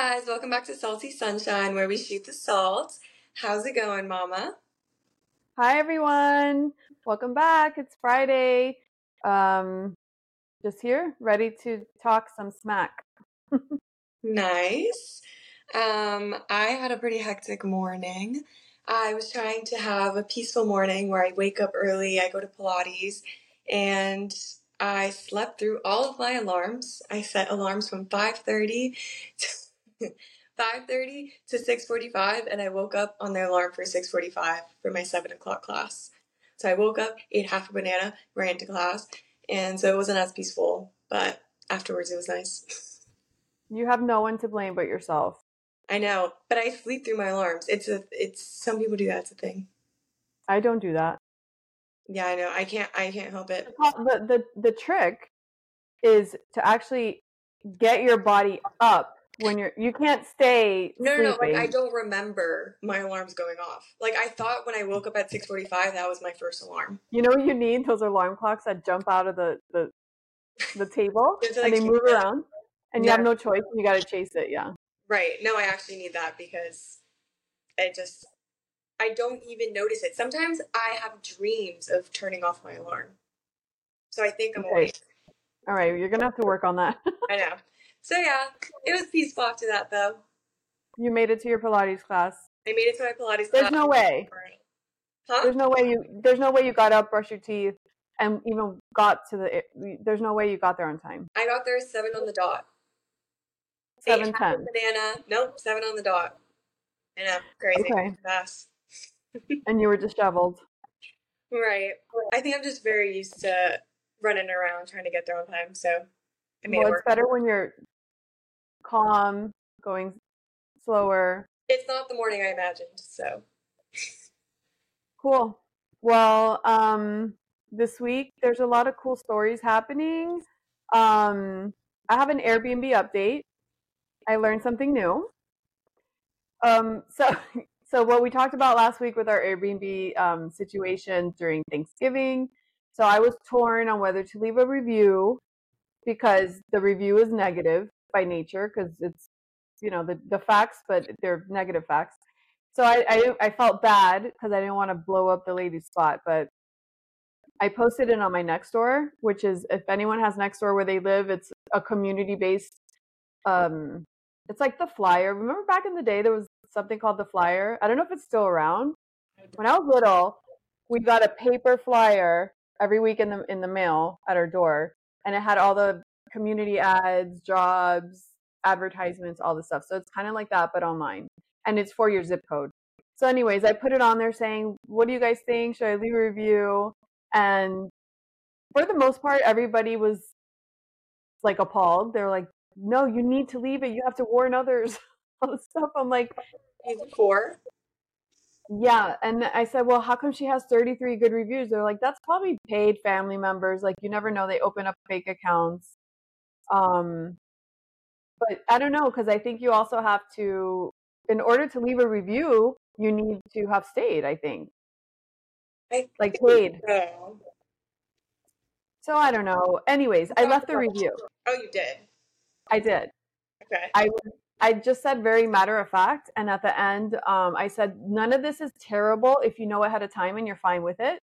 guys, welcome back to Salty Sunshine where we shoot the salt. How's it going, Mama? Hi everyone. Welcome back. It's Friday. Um just here, ready to talk some smack. Nice. Um, I had a pretty hectic morning. I was trying to have a peaceful morning where I wake up early, I go to Pilates, and I slept through all of my alarms. I set alarms from 5:30 to 5:30 to 6:45, and I woke up on the alarm for 6:45 for my seven o'clock class. So I woke up, ate half a banana, ran to class, and so it wasn't as peaceful, but afterwards it was nice. You have no one to blame but yourself. I know, but I sleep through my alarms. It's a, it's some people do that. It's a thing. I don't do that. Yeah, I know. I can't, I can't help it. The the the trick is to actually get your body up when you're you can't stay No, no, no. Like. I don't remember my alarms going off. Like I thought when I woke up at six forty-five, that was my first alarm. You know what you need? Those alarm clocks that jump out of the the, the table and like, they move it. around and you Yeah. have no choice and you got to chase it, yeah. Right. No, I actually need that because I just, I don't even notice it. Sometimes I have dreams of turning off my alarm. So I think I'm Okay. awake. All right, you're going to have to work on that. I know. So yeah, it was peaceful after that though. you made it to your Pilates class. I made it to my Pilates There's class. no way. Huh? There's no way you there's no way you got up, brushed your teeth and even got to the there's no way you got there on time. I got there seven on the dot. Seven ten. banana. Nope, seven on the dot. I know, crazy. Okay. Fast. And you were disheveled. Right. I think I'm just very used to running around trying to get there on time, so I made Well, it it's better when you're calm, going slower. It's not the morning I imagined, so Cool. Well, um, this week there's a lot of cool stories happening. Um, I have an Airbnb update. I learned something new. Um, so, so what we talked about last week with our Airbnb um, situation during Thanksgiving. So I was torn on whether to leave a review because the review is negative by nature because it's you know the the facts, but they're negative facts. So I I, I felt bad because I didn't want to blow up the lady's spot, but I posted it on my Nextdoor which is if anyone has Nextdoor where they live, it's a community based. Um, it's like the Flyer. Remember back in the day there was something called the Flyer. I don't know if it's still around. When I was little, we got a paper flyer every week in the in the mail at our door, and it had all the community ads, jobs, advertisements, all the stuff. So it's kind of like that, but online, and it's for your zip code. So, anyways, I put it on there saying, "What do you guys think? Should I leave a review?" And for the most part, everybody was like appalled. They're like, "No, you need to leave it. You have to warn others." all this stuff. I'm like, he's four. yeah, and I said, "Well, how come she has 33 good reviews?" They're like, "That's probably paid family members. Like, you never know; they open up fake accounts." Um, but I don't know because I think you also have to, in order to leave a review, you need to have stayed. I think, I like paid. so. So I don't know. Anyways, I left the review. Oh, you did. I did. Okay. I I just said very matter of fact, and at the end, um, I said none of this is terrible if you know ahead of time and you're fine with it,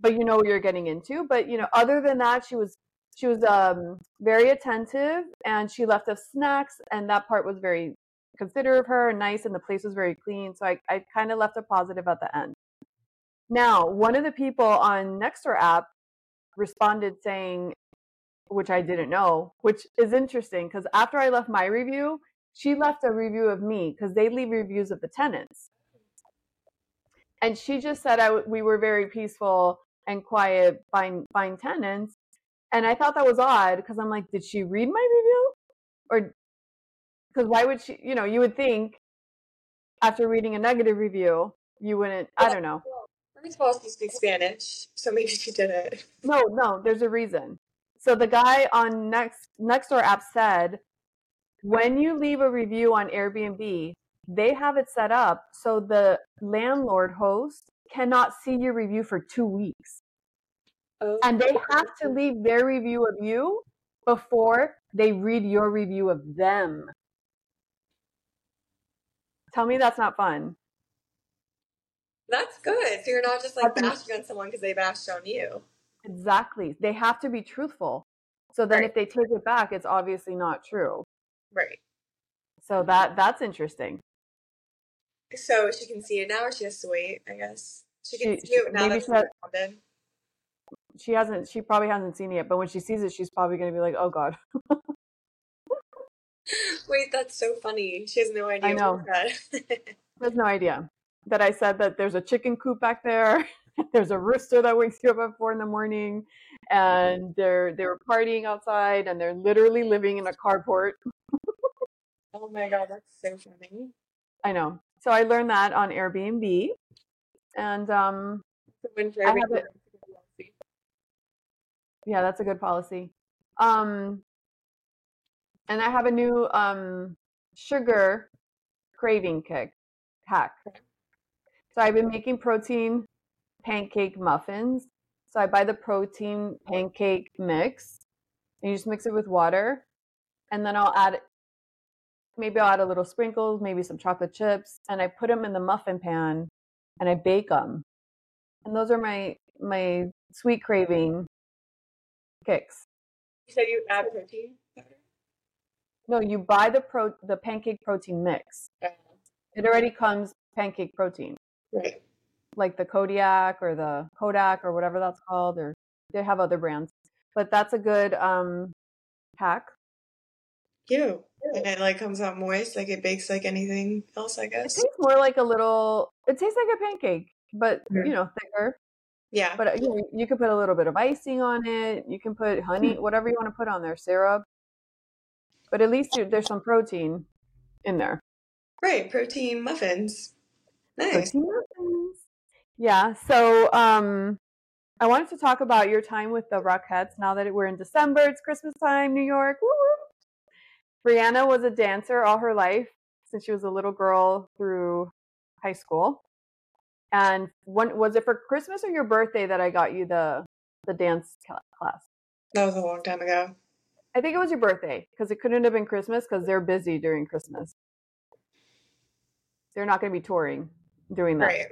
but you know what you're getting into. But you know, other than that, she was she was um, very attentive, and she left us snacks, and that part was very considerate of her and nice, and the place was very clean. So I I kind of left a positive at the end. Now, one of the people on Nextdoor app responded saying, which I didn't know, which is interesting because after I left my review, she left a review of me because they leave reviews of the tenants. And she just said I, we were very peaceful and quiet, fine, fine tenants. And I thought that was odd because I'm like, did she read my review? Or because why would she, you know, you would think after reading a negative review, you wouldn't, I don't know. Of all, she speaks Spanish, so maybe she did it. No, no, there's a reason. So the guy on Next Nextdoor app said, when you leave a review on Airbnb, they have it set up so the landlord host cannot see your review for two weeks. Oh. And they have to leave their review of you before they read your review of them. Tell me that's not fun. That's good. So you're not just like bashing on someone because they bashed on you. Exactly. They have to be truthful. So then Right. if they take it back, it's obviously not true. Right. So that that's interesting. So she can see it now, or she has to wait. I guess she can She- see it now maybe that she responded. She hasn't she probably hasn't seen it yet, but when she sees it, she's probably gonna be like, Oh God. Wait, that's so funny. She has no idea. I know. what you said. Has no idea. That I said that there's a chicken coop back there. there's a rooster that wakes you up at four in the morning, and they're they were partying outside, and they're literally living in a carport. oh my god, that's so funny. I know. So I learned that on Airbnb, and um, It's a for I have everyone. it- yeah, that's a good policy. Um, and I have a new um sugar craving kick hack. So I've been making protein pancake muffins. So I buy the protein pancake mix, and you just mix it with water, and then I'll add maybe I'll add a little sprinkles, maybe some chocolate chips, and I put them in the muffin pan, and I bake them. And those are my my sweet craving kicks. You said you add protein. No, you buy the pro the pancake protein mix. Uh, It already comes pancake protein, right. like the Kodiak or the Kodak or whatever that's called, or they have other brands. But that's a good um hack. You. And it like comes out moist, like it bakes like anything else, I guess. It tastes more like a little. It tastes like a pancake, but you know thicker. Yeah. But uh, you, know, you can put a little bit of icing on it. You can put honey, whatever you want to put on there, syrup. But at least there's some protein in there. Right. Protein muffins. Nice. Protein muffins. Yeah. So um, I wanted to talk about your time with the Rockettes. Now that we're in December, it's Christmas time, New York. Woo woo. Brianna was a dancer all her life since she was a little girl through high school. And when was it for Christmas or your birthday that I got you the the dance class? That was a long time ago. I think it was your birthday because it couldn't have been Christmas because they're busy during Christmas. They're not going to be touring doing that. Right.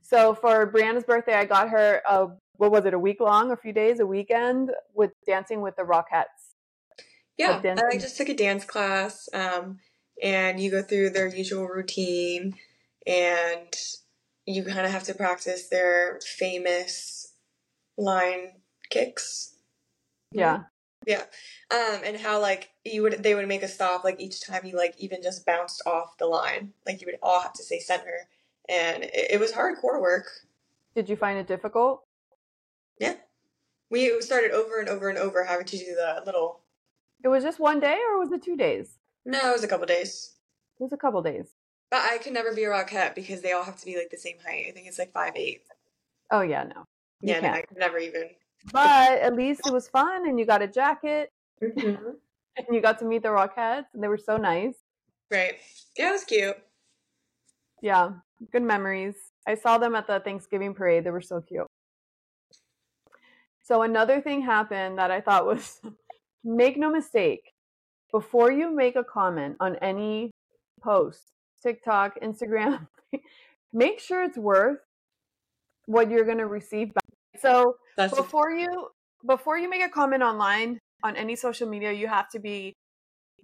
So for Brianna's birthday, I got her a what was it, a week long, a few days, a weekend with dancing with the Rockettes. Yeah. I just took a dance class. Um, and you go through their usual routine and you kind of have to practice their famous line kicks. Yeah. Yeah. Um, and how like you would they would make a stop like each time you like even just bounced off the line. Like you would all have to say center. And it, it was hardcore work. Did you find it difficult? Yeah. We started over and over and over having to do the little It was just one day or was it two days? no, it was a couple days. It was a couple days. But I could never be a rockette because they all have to be like the same height. I think it's like five eight. Oh yeah, no. You Yeah, no. I could never even. But at least it was fun and you got a jacket Mm-hmm. and you got to meet the Rockettes and they were so nice. Right. Yeah, it was cute. Yeah, good memories. I saw them at the Thanksgiving parade. They were so cute. So another thing happened that I thought was make no mistake, before you make a comment on any post, TikTok, Instagram, make sure it's worth what you're going to receive back. So That's before you before you make a comment online on any social media, you have to be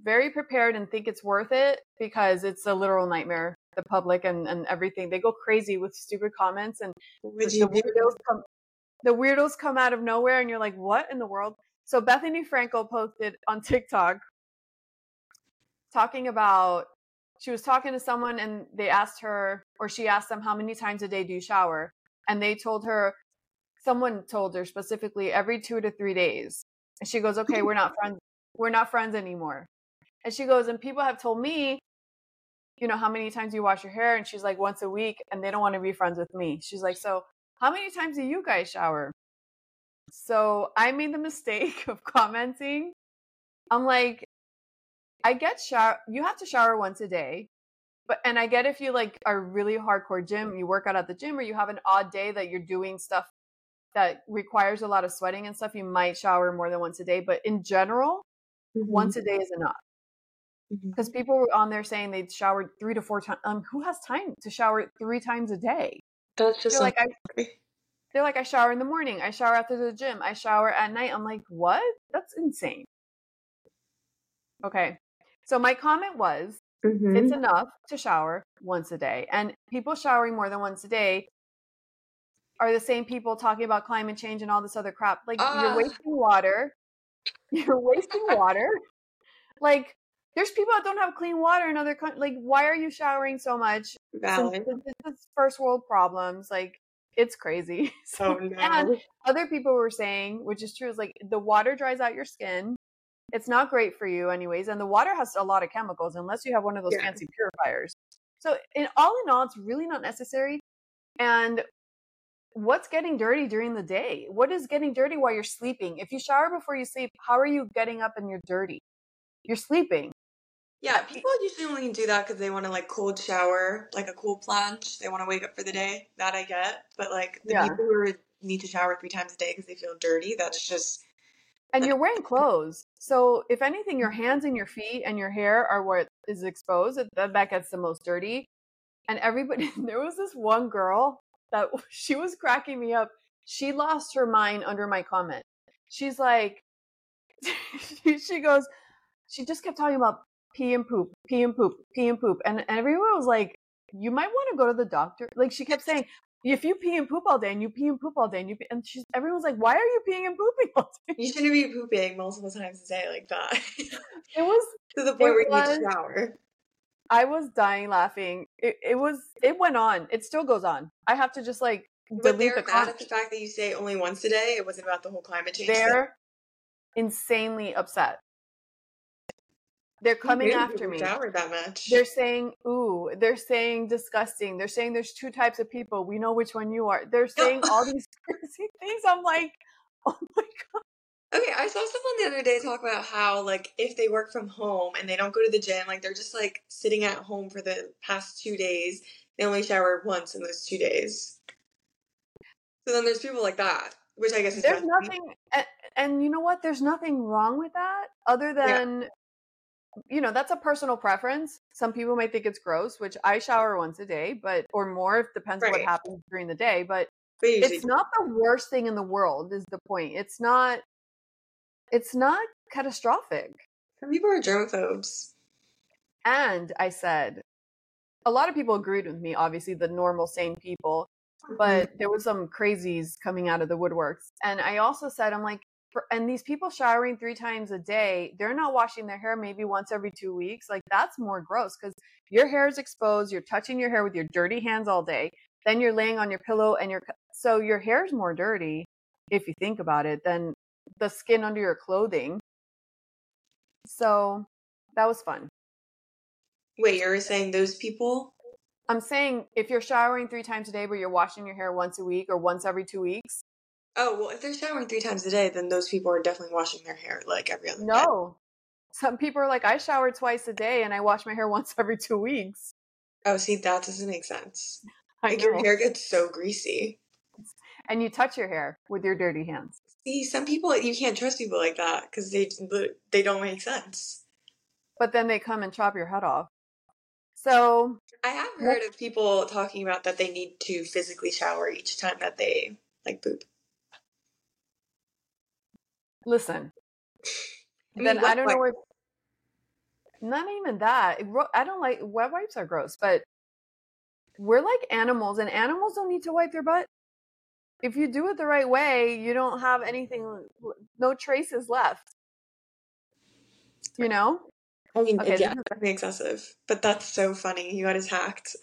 very prepared and think it's worth it because it's a literal nightmare. The public and, and everything they go crazy with stupid comments and the weirdos come the weirdos come out of nowhere and you're like, what in the world? So Bethenny Frankel posted on TikTok talking about she was talking to someone and they asked her or she asked them how many times a day do you shower? And they told her someone told her specifically every two to three days. And she goes, Okay, we're not friends we're not friends anymore. And she goes, and people have told me, you know, how many times you wash your hair? And she's like, once a week, and they don't want to be friends with me. She's like, so how many times do you guys shower? So I made the mistake of commenting. I'm like, I get shower. You have to shower once a day, but and I get if you like are really hardcore gym, you work out at the gym, or you have an odd day that you're doing stuff that requires a lot of sweating and stuff. You might shower more than once a day, but in general, Mhm. once a day is enough. because people were on there saying they'd showered three to four times. Um, who has time to shower three times a day? That's just like, I, they're like, I shower in the morning, I shower after the gym, I shower at night. I'm like, what? That's insane. Okay. So my comment was, Mhm. it's enough to shower once a day. And people showering more than once a day are the same people talking about climate change and all this other crap. Like Ah. you're wasting water. You're wasting water. Like there's people that don't have clean water in other countries. Like why are you showering so much? Valid. this is first world problems. Like it's crazy. So, Oh no. and other people were saying, which is true, is like the water dries out your skin. It's not great for you, anyways. And the water has a lot of chemicals, unless you have one of those Yeah. fancy purifiers. So, in all in all, it's really not necessary. And what's getting dirty during the day? What is getting dirty while you're sleeping? If you shower before you sleep, how are you getting up and you're dirty? You're sleeping. Yeah, people usually only do that because they want to like cold shower, like a cool plunge. They want to wake up for the day. That I get, but like the Yeah. people who need to shower three times a day because they feel dirty, that's just And you're wearing clothes. So, if anything, your mm-hmm. hands and your feet and your hair are what is exposed. That, that gets the most dirty. And everybody, there was this one girl that she was cracking me up. She lost her mind under my comment. She's like, she, she goes, she just kept talking about pee and poop, pee and poop, pee and poop. And, and everyone was like, you might want to go to the doctor. Like she kept saying, if you pee and poop all day and you pee and poop all day and you pee, and she's everyone's like, why are you peeing and pooping all day? you shouldn't be pooping multiple times a day like that. It was to the point where you need to shower. I was dying laughing. It, it was it went on. It still goes on. I have to just like But they're the mad at the fact that you say only once a day. It wasn't about the whole climate change. thing. They're insanely upset. They're coming after me. That much. They're saying ooh. They're saying disgusting. They're saying there's two types of people. We know which one you are. They're saying all these crazy things. I'm like, oh my god. Okay, I saw someone the other day talk about how like if they work from home and they don't go to the gym, like they're just like sitting at home for the past two days. They only showered once in those two days. So then there's people like that, which I guess is There's nothing, and, and you know what? There's nothing wrong with that, other than, you know, that's a personal preference. Some people might think it's gross, which I shower once a day, but or more. It depends on what happens during the day. But it's not the worst thing in the world. Is the point? It's not. It's not catastrophic. some people are germophobes. And I said, a lot of people agreed with me. Obviously, the normal, sane people. Mm-hmm. but there was some crazies coming out of the woodworks. And I also said, I'm like, and these people showering three times a day, they're not washing their hair maybe once every two weeks. Like that's more gross because your hair is exposed. You're touching your hair with your dirty hands all day. Then you're laying on your pillow and you're so your hair is more dirty if you think about it than the skin under your clothing. So that was fun. Wait, you're saying those people? I'm saying if you're showering three times a day, but you're washing your hair once a week or once every two weeks, Oh, well, if they're showering three times a day, then those people are definitely washing their hair like every other day. No. Some people are like, I shower twice a day and I wash my hair once every two weeks. Oh, see, that doesn't make sense. I Like your hair gets so greasy. And you touch your hair with your dirty hands. See, some people you can't trust people like that because they they don't make sense. But then they come and chop your head off. So I have heard of people talking about that they need to physically shower each time that they like poop. Listen. I mean, then I don't know where not even that. I don't like wet wipes are gross, but we're like animals and animals don't need to wipe their butt. If you do it the right way, you don't have anything no traces left. You know? I mean, Okay, yeah, definitely excessive. But that's so funny. You got attacked.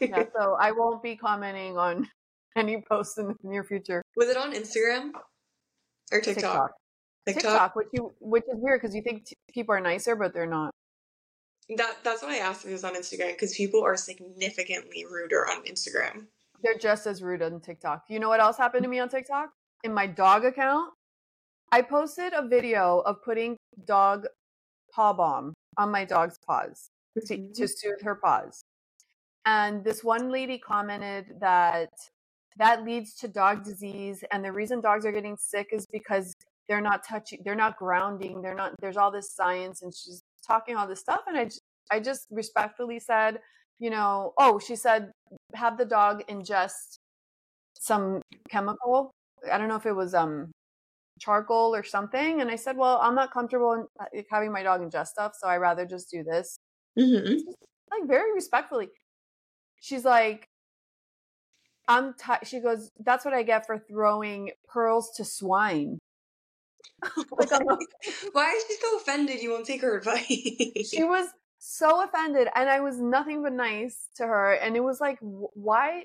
yeah, so I won't be commenting on any posts in the near future. Was it on Instagram or TikTok? TikTok, TikTok, which you which is weird because you think t- people are nicer, but they're not. That that's what I asked if it was on Instagram because people are significantly ruder on Instagram. They're just as rude on TikTok. You know what else happened to me on TikTok? In my dog account, I posted a video of putting dog paw balm on my dog's paws to, Mhm. to soothe her paws. And this one lady commented that that leads to dog disease. And the reason dogs are getting sick is because they're not touching, they're not grounding, they're not, there's all this science. And she's, talking all this stuff, and i just respectfully said, you know, oh, she said have the dog ingest some chemical. I don't know if it was um charcoal or something, and I said, well, I'm not comfortable in uh, having my dog ingest stuff, so I rather just do this hmm like very respectfully. She's like, I'm ti She goes, that's what I get for throwing pearls to swine. like Why is she so offended you won't take her advice? she was so offended, and I was nothing but nice to her, and it was like, why?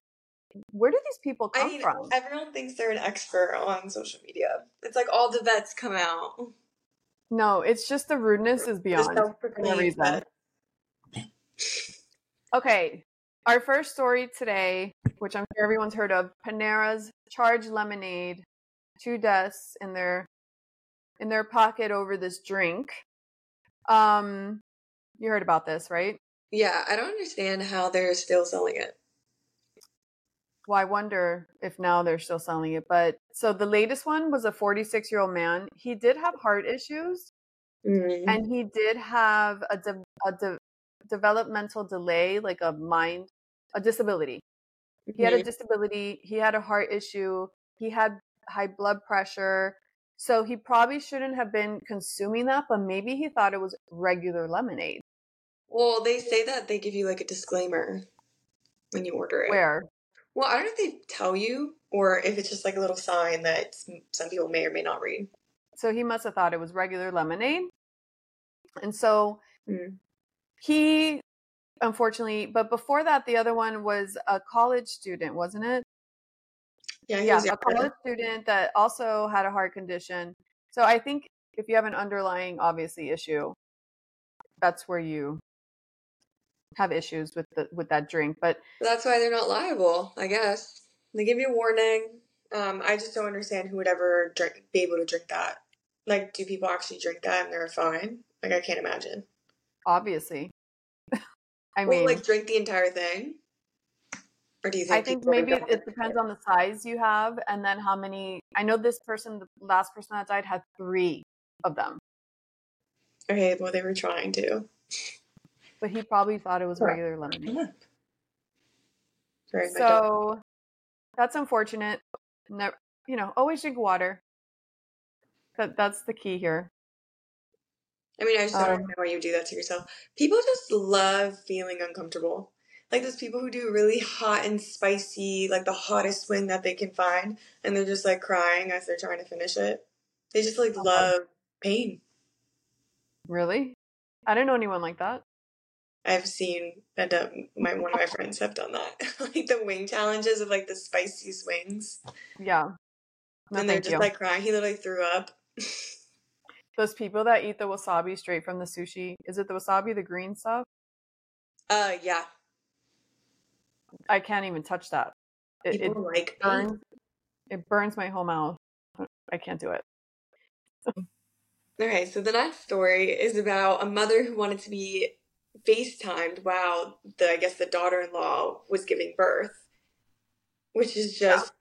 Where do these people I come mean, from? everyone thinks they're an expert on social media. It's like all the vets come out. No, it's just the rudeness is beyond no reason. Okay, our first story today, which I'm sure everyone's heard of, Panera's charged lemonade, two deaths in their in their pocket over this drink. Um, you heard about this, right? Yeah, I don't understand how they're still selling it. Well, I wonder if now they're still selling it. But so the latest one was a 46 year old man. He did have heart issues, Mm. and he did have a de- a de- developmental delay, like a mind, a disability. He had a Mhm. disability. He had a heart issue. He had high blood pressure. So he probably shouldn't have been consuming that, but maybe he thought it was regular lemonade. Well, they say that they give you like a disclaimer when you order it. Where? Well, I don't know if they tell you or if it's just like a little sign that some people may or may not read. So he must have thought it was regular lemonade. And so Mm. he, unfortunately, but before that, the other one was a college student, wasn't it? Yeah, yeah, a college student that also had a heart condition. So I think if you have an underlying, obviously, issue, that's where you have issues with the with that drink. But That's why they're not liable, I guess. They give you a warning. Um, I just don't understand who would ever drink, be able to drink that. Like, do people actually drink that and they're fine? Like, I can't imagine. obviously, I well, mean, like, drink the entire thing? Or do you think I think maybe it depends on the size you have, and then how many. I know this person, the last person that died, had three of them, Okay, well, they were trying to. but he probably thought it was regular lemonade. Come on. Sorry, my dog. So that's unfortunate. No, you know, always drink water. That that's the key here. I mean, I just don't Um, understand why you do that to yourself. People just love feeling uncomfortable. Like those people who do really hot and spicy, like the hottest wing that they can find, and they're just like crying as they're trying to finish it. They just like love pain. Really? I don't know anyone like that. I've seen that uh, my one of my friends have done that, like the wing challenges of like the spicy wings. Yeah. No, and they're just you. like crying. He literally threw up. Those people that eat the wasabi straight from the sushi. Is it the wasabi, the green stuff? uh, yeah, I can't even touch that. It, it like burns. It burns my whole mouth. I can't do it. Mm. Okay, so the next story is about a mother who wanted to be FaceTimed while the I guess the daughter-in-law was giving birth, which is just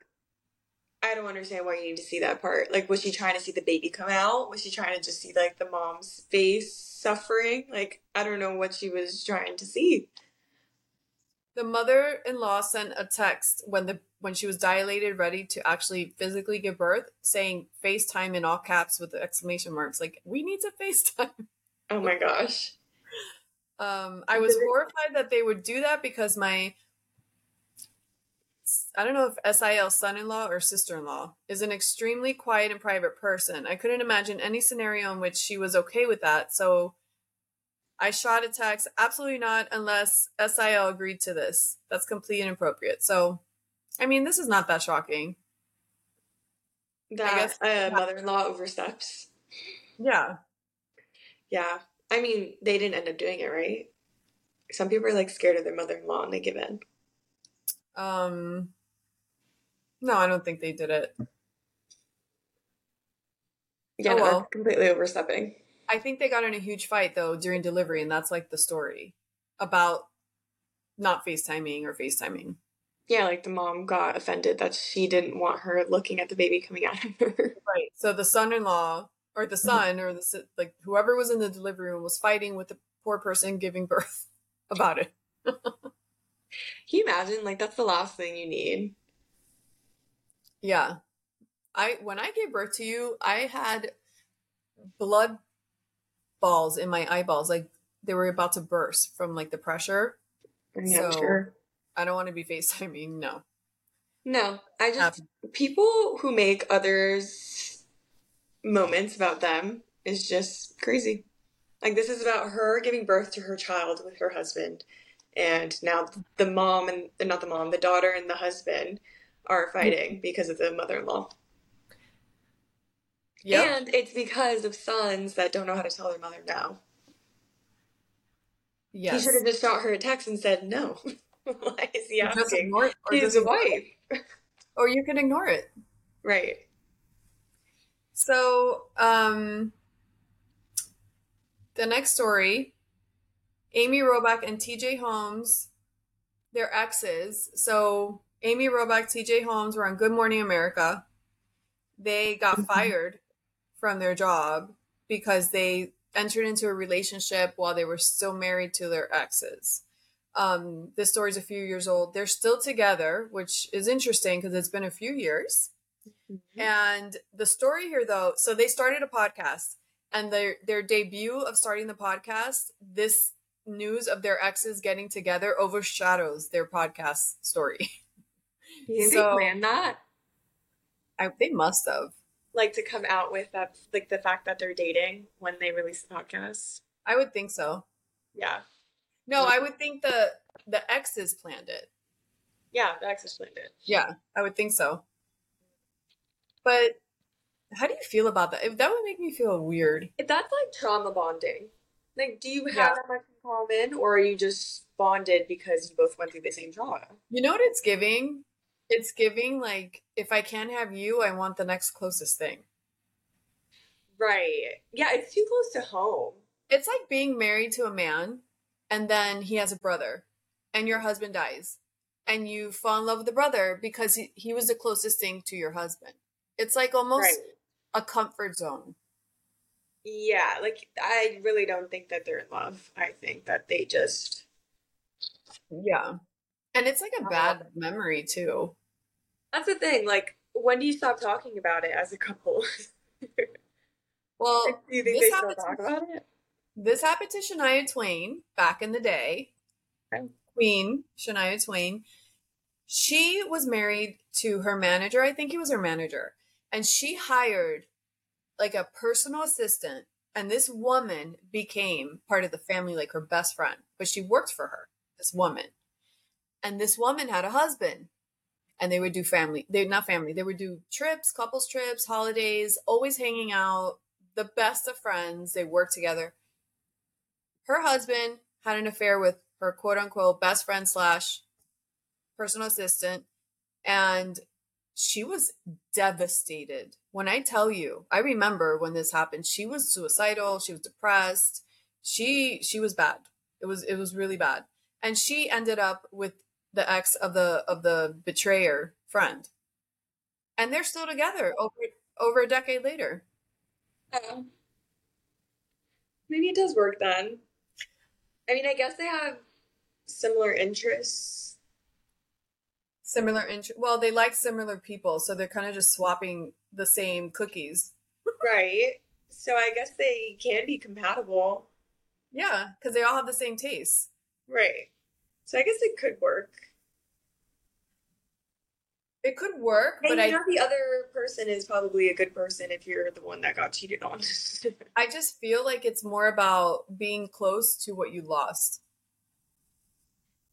I don't understand why you need to see that part. Like, was she trying to see the baby come out? Was she trying to just see like the mom's face suffering? Like, I don't know what she was trying to see. The mother-in-law sent a text when the when she was dilated, ready to actually physically give birth, saying FaceTime in all caps with the exclamation marks. Like, we need to FaceTime. Oh my gosh. Um, I was horrified that they would do that because my I don't know if SIL son in law or sister in law is an extremely quiet and private person. I couldn't imagine any scenario in which she was okay with that. So I shot a text, absolutely not, unless SIL agreed to this. That's completely inappropriate. So, I mean, this is not that shocking. That guess- uh, mother-in-law oversteps. Yeah. Yeah. I mean, they didn't end up doing it, right? Some people are like scared of their mother-in-law and they give in. Um, no, I don't think they did it. Yeah, Oh, no, well. completely overstepping. I think they got in a huge fight though during delivery, and that's like the story about not FaceTiming or FaceTiming. Yeah, like the mom got offended that she didn't want her looking at the baby coming out of her. Right. So the son in law or the mm-hmm. son or the like whoever was in the delivery room was fighting with the poor person giving birth about it. Can you imagine? Like that's the last thing you need. Yeah. I when I gave birth to you, I had blood balls in my eyeballs like they were about to burst from like the pressure. Yeah, So- sure. I don't want to be FaceTiming, no. No, I just Um, people who make others moments about them is just crazy. Like this is about her giving birth to her child with her husband, and now the mom and not the mom, the daughter and the husband are fighting because of the mother-in-law. Yep. And it's because of sons that don't know how to tell their mother no. Yeah. He should have just shot her a text and said no. Why is he Or just asking? ignore it, or He's a wife. or you can ignore it. Right. So, um, the next story Amy Robach and TJ Holmes, their exes. So, Amy Robach, TJ Holmes were on Good Morning America. They got Mhm. fired from their job because they entered into a relationship while they were still married to their exes. Um, this story's a few years old. They're still together, which is interesting because it's been a few years. And the story here, though, so they started a podcast, and their their debut of starting the podcast, this news of their exes getting together overshadows their podcast story. Think So- they planned that? I, they must have. Like to come out with that, like the fact that they're dating when they release the podcast. I would think so. Yeah. No, I would think the the exes planned it. Yeah, the exes planned it. Yeah, I would think so. But how do you feel about that? If that would make me feel weird. If that's like trauma bonding, like, do you have Yeah. that much in common, or are you just bonded because you both went through the same trauma? You know what it's giving? It's giving like if I can't have you, I want the next closest thing. Right. Yeah, it's too close to home. It's like being married to a man and then he has a brother and your husband dies and you fall in love with the brother because he, he was the closest thing to your husband. It's like almost Right. a comfort zone. Yeah, like I really don't think that they're in love. I think that they just Yeah. And it's like a bad memory too. That's the thing. Like, when do you stop talking about it as a couple? Well, Like, do you think this they still talk about it? This happened to Shania Twain back in the day. Okay. Queen Shania Twain. She was married to her manager. I think he was her manager. And she hired like a personal assistant. And this woman became part of the family, like her best friend. But she worked for her, this woman. And this woman had a husband. And they would do family, they're not family, they would do trips, couples trips, holidays, always hanging out, the best of friends. They worked together. Her husband had an affair with her quote unquote best friend slash personal assistant and she was devastated. When i tell you i remember when this happened she was suicidal she was depressed she she was bad. It was it was really bad. And she ended up with the ex of the of the betrayer friend and they're still together over over a decade later Oh. Maybe it does work then. I mean, I guess they have similar interests. similar interest. Well, they like similar people, so they're kind of just swapping the same cookies. Right. So I guess they can be compatible. Yeah, because they all have the same tastes. Right. So I guess it could work. It could work, And but you I know the other person is probably a good person if you're the one that got cheated on. I just feel like it's more about being close to what you lost.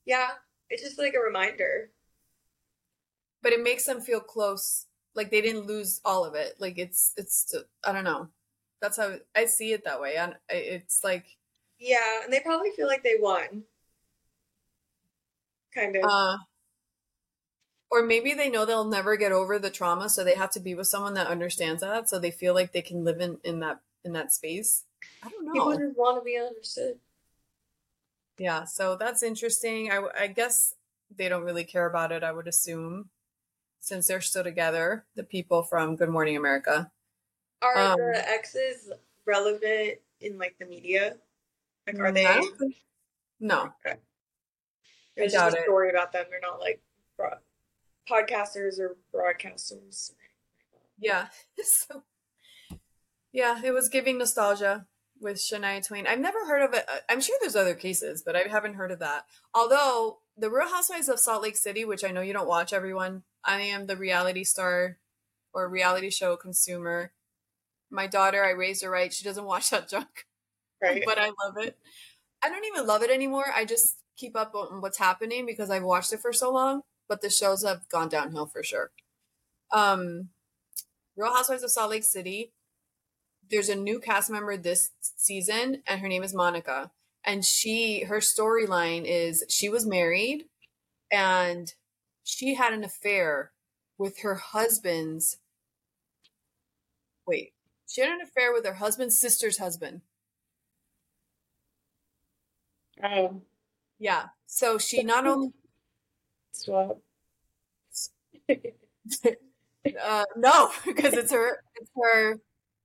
yeah, it's just like a reminder. But it makes them feel close, like they didn't lose all of it. Like it's it's I don't know. That's how I see it that way. And it's like Yeah, and they probably feel like they won. Kind of. uh or maybe they know they'll never get over the trauma, so they have to be with someone that understands that, so they feel like they can live in in that in that space. I don't know. People just want to be understood. Yeah, so that's interesting. I, I guess they don't really care about it, I would assume, since they're still together, the people from Good Morning America. Are Um, the exes relevant in like the media? Like, are they? I don't There's doubt just a story about them. They're not like broad- podcasters or broadcasters. Yeah. so, yeah, it was giving nostalgia with Shania Twain. I've never heard of it. I'm sure there's other cases, but I haven't heard of that. Although the Real Housewives of Salt Lake City, which I know you don't watch, everyone. I am the reality star or reality show consumer. My daughter, I raised her right. She doesn't watch that junk. Right. but I love it. I don't even love it anymore. I just keep up on what's happening because I've watched it for so long. But the shows have gone downhill for sure. Um, Real Housewives of Salt Lake City. There's a new cast member this season, and her name is Monica. And she, her storyline is she was married, and she had an affair with her husband's. Wait, she had an affair with her husband's sister's husband. Oh, Yeah. So she not only swap. uh no, because it's her it's her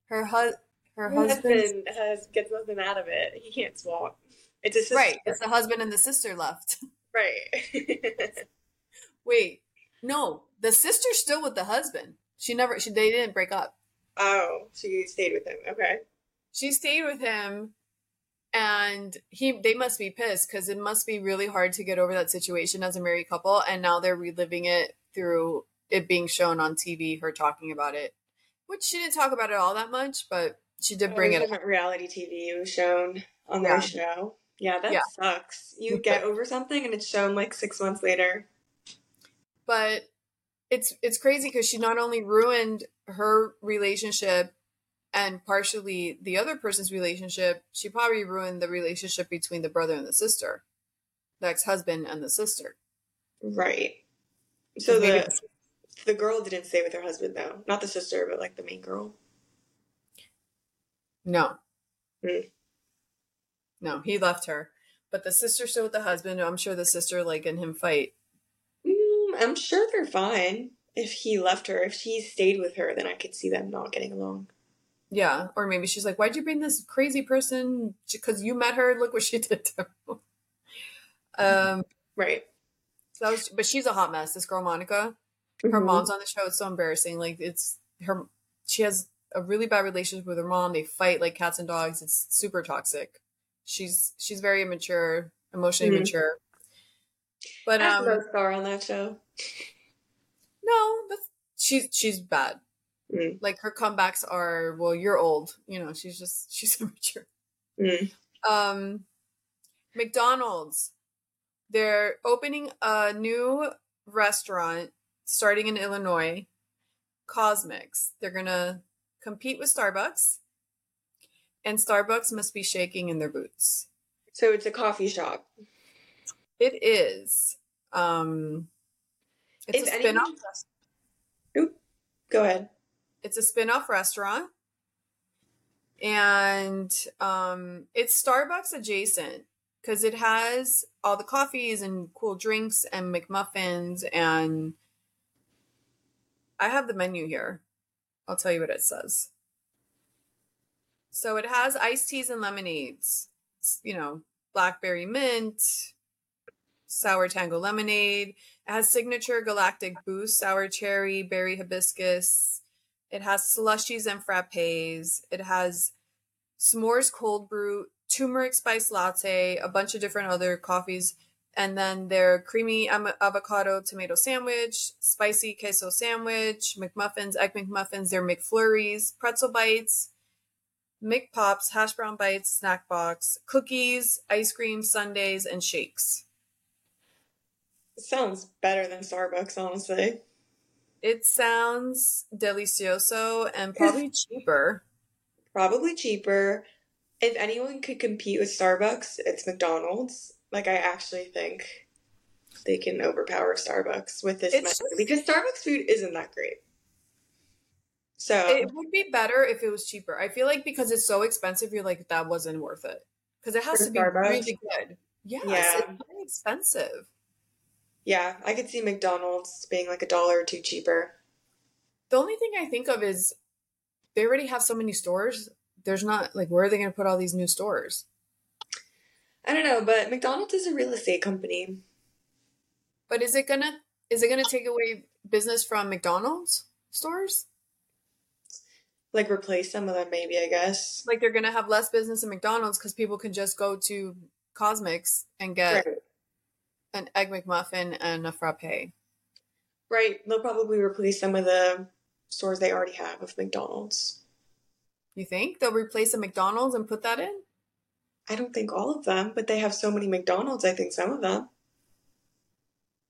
her hu- her husband husband has gets nothing out of it. He can't swap. It's a sister. right. It's the husband and the sister left. Right. Wait. No, the sister's still with the husband. She never she they didn't break up. oh, she stayed with him. Okay. She stayed with him and he they must be pissed cuz it must be really hard to get over that situation as a married couple and now they're reliving it through it being shown on TV her talking about it. Which she didn't talk about it all that much, but she did bring it up. different reality TV. It was shown on Yeah. their show. Yeah, that Yeah. sucks. You get over something and it's shown like six months later. but it's it's crazy because she not only ruined her relationship and partially the other person's relationship she probably ruined the relationship between the brother and the sister the ex-husband and the sister Right. So the the girl didn't stay with her husband though. Not the sister, but like the main girl. no Hmm. no he left her but the sister still with the husband i'm sure the sister like and him fight Mm, I'm sure they're fine. If he left her, if he stayed with her, then I could see them not getting along. Yeah or maybe she's like why'd you bring this crazy person because you met her look what she did to her um Right. so that was, but she's a hot mess this girl monica her Mhm. mom's on the show. It's so embarrassing. Like it's her. She has a really bad relationship with her mom. They fight like cats and dogs. It's super toxic. She's she's very immature, emotionally Mhm. immature. But That's um, no star on that show. no, that's she's she's bad. Mm. Like her comebacks are well, you're old. You know, she's just she's immature. Mm. Um, McDonald's. They're opening a new restaurant starting in Illinois, CosMc's. They're going to compete with Starbucks, and Starbucks must be shaking in their boots. So it's a coffee shop. It is. Um, it's If a spin-off. anyone- Go ahead. It's a spin-off restaurant. And um, it's Starbucks adjacent because it has all the coffees and cool drinks and McMuffins and I have the menu here. I'll tell you what it says. So it has iced teas and lemonades. You know, blackberry mint, sour tango lemonade. It has signature galactic boost, sour cherry, berry hibiscus. It has slushies and frappes. It has s'mores cold brew, turmeric spice latte, a bunch of different other coffees, and then their creamy avocado tomato sandwich, spicy queso sandwich, McMuffins, egg McMuffins, their McFlurries, pretzel bites, McPops, hash brown bites, snack box, cookies, ice cream, sundaes, and shakes. Sounds better than Starbucks, honestly. It sounds delicioso and probably cheaper. Probably cheaper. If anyone could compete with Starbucks, it's McDonald's. Like I actually think they can overpower Starbucks with this because Starbucks food isn't that great. So It would be better if it was cheaper. I feel like because it's so expensive, you're like that wasn't worth it because it has to be Starbucks? really good. Yes, Yeah. it's very expensive. Yeah, I could see McDonald's being like a dollar or two cheaper. The only thing I think of is they already have so many stores. There's not like where are they going to put all these new stores? I don't know, but McDonald's is a real estate company. But is it gonna is it gonna take away business from McDonald's stores? Like replace some of them, maybe, I guess. Like they're gonna have less business in McDonald's because people can just go to CosMc's and get Right. An egg McMuffin and a frappe. Right. They'll probably replace some of the stores they already have with McDonald's. You think they'll replace a McDonald's and put that in? I don't think all of them, but they have so many McDonald's, I think some of them.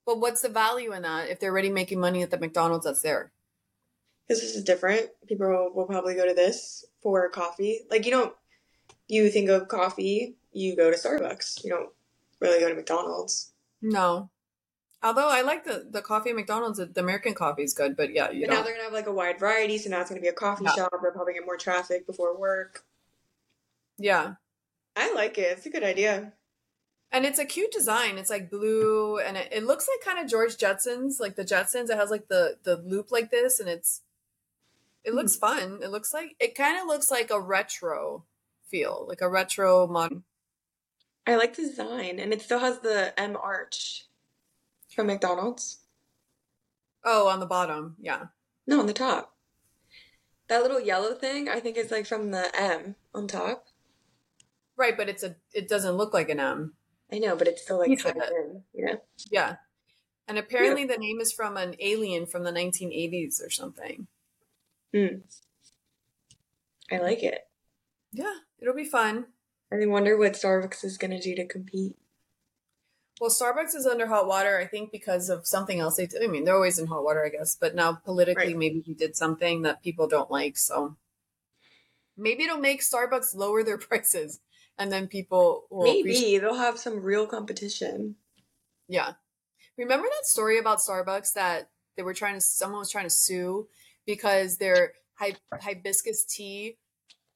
But what's the value in that if they're already making money at the McDonald's that's there? Because this is different. People will, will probably go to this for coffee. Like, you don't, you think of coffee, you go to Starbucks. You don't really go to McDonald's. No. Although I like the, the coffee at McDonald's, the American coffee is good, but yeah, you But now they're going to have like a wide variety, so now it's going to be a coffee Yeah. shop. They'll probably get more traffic before work. Yeah. I like it. It's a good idea. And it's a cute design. It's like blue and it, it looks like kind of George Jetsons, like the Jetsons. It has like the the loop like this and it's it looks hmm. fun. It looks like it kind of looks like a retro feel, like a retro modern. I like the design, and it still has the M arch from McDonald's. Oh, on the bottom. Yeah. No, on the top. That little yellow thing, I think is like from the M on top. Right, but it's a it doesn't look like an M. I know, but it's still like Piece of in. Yeah. Yeah. And apparently the name is from an alien from the 1980s or something. Mm. I like it. Yeah, it'll be fun. I wonder what Starbucks is gonna do to compete. Well, Starbucks is under hot water, I think, because of something else. They, I mean, they're always in hot water, I guess. But now politically, Right. maybe he did something that people don't like. So maybe it'll make Starbucks lower their prices, and then people will appreciate. Maybe they'll have some real competition. Yeah. Remember that story about Starbucks that they were trying to, someone was trying to sue because their hi- hibiscus tea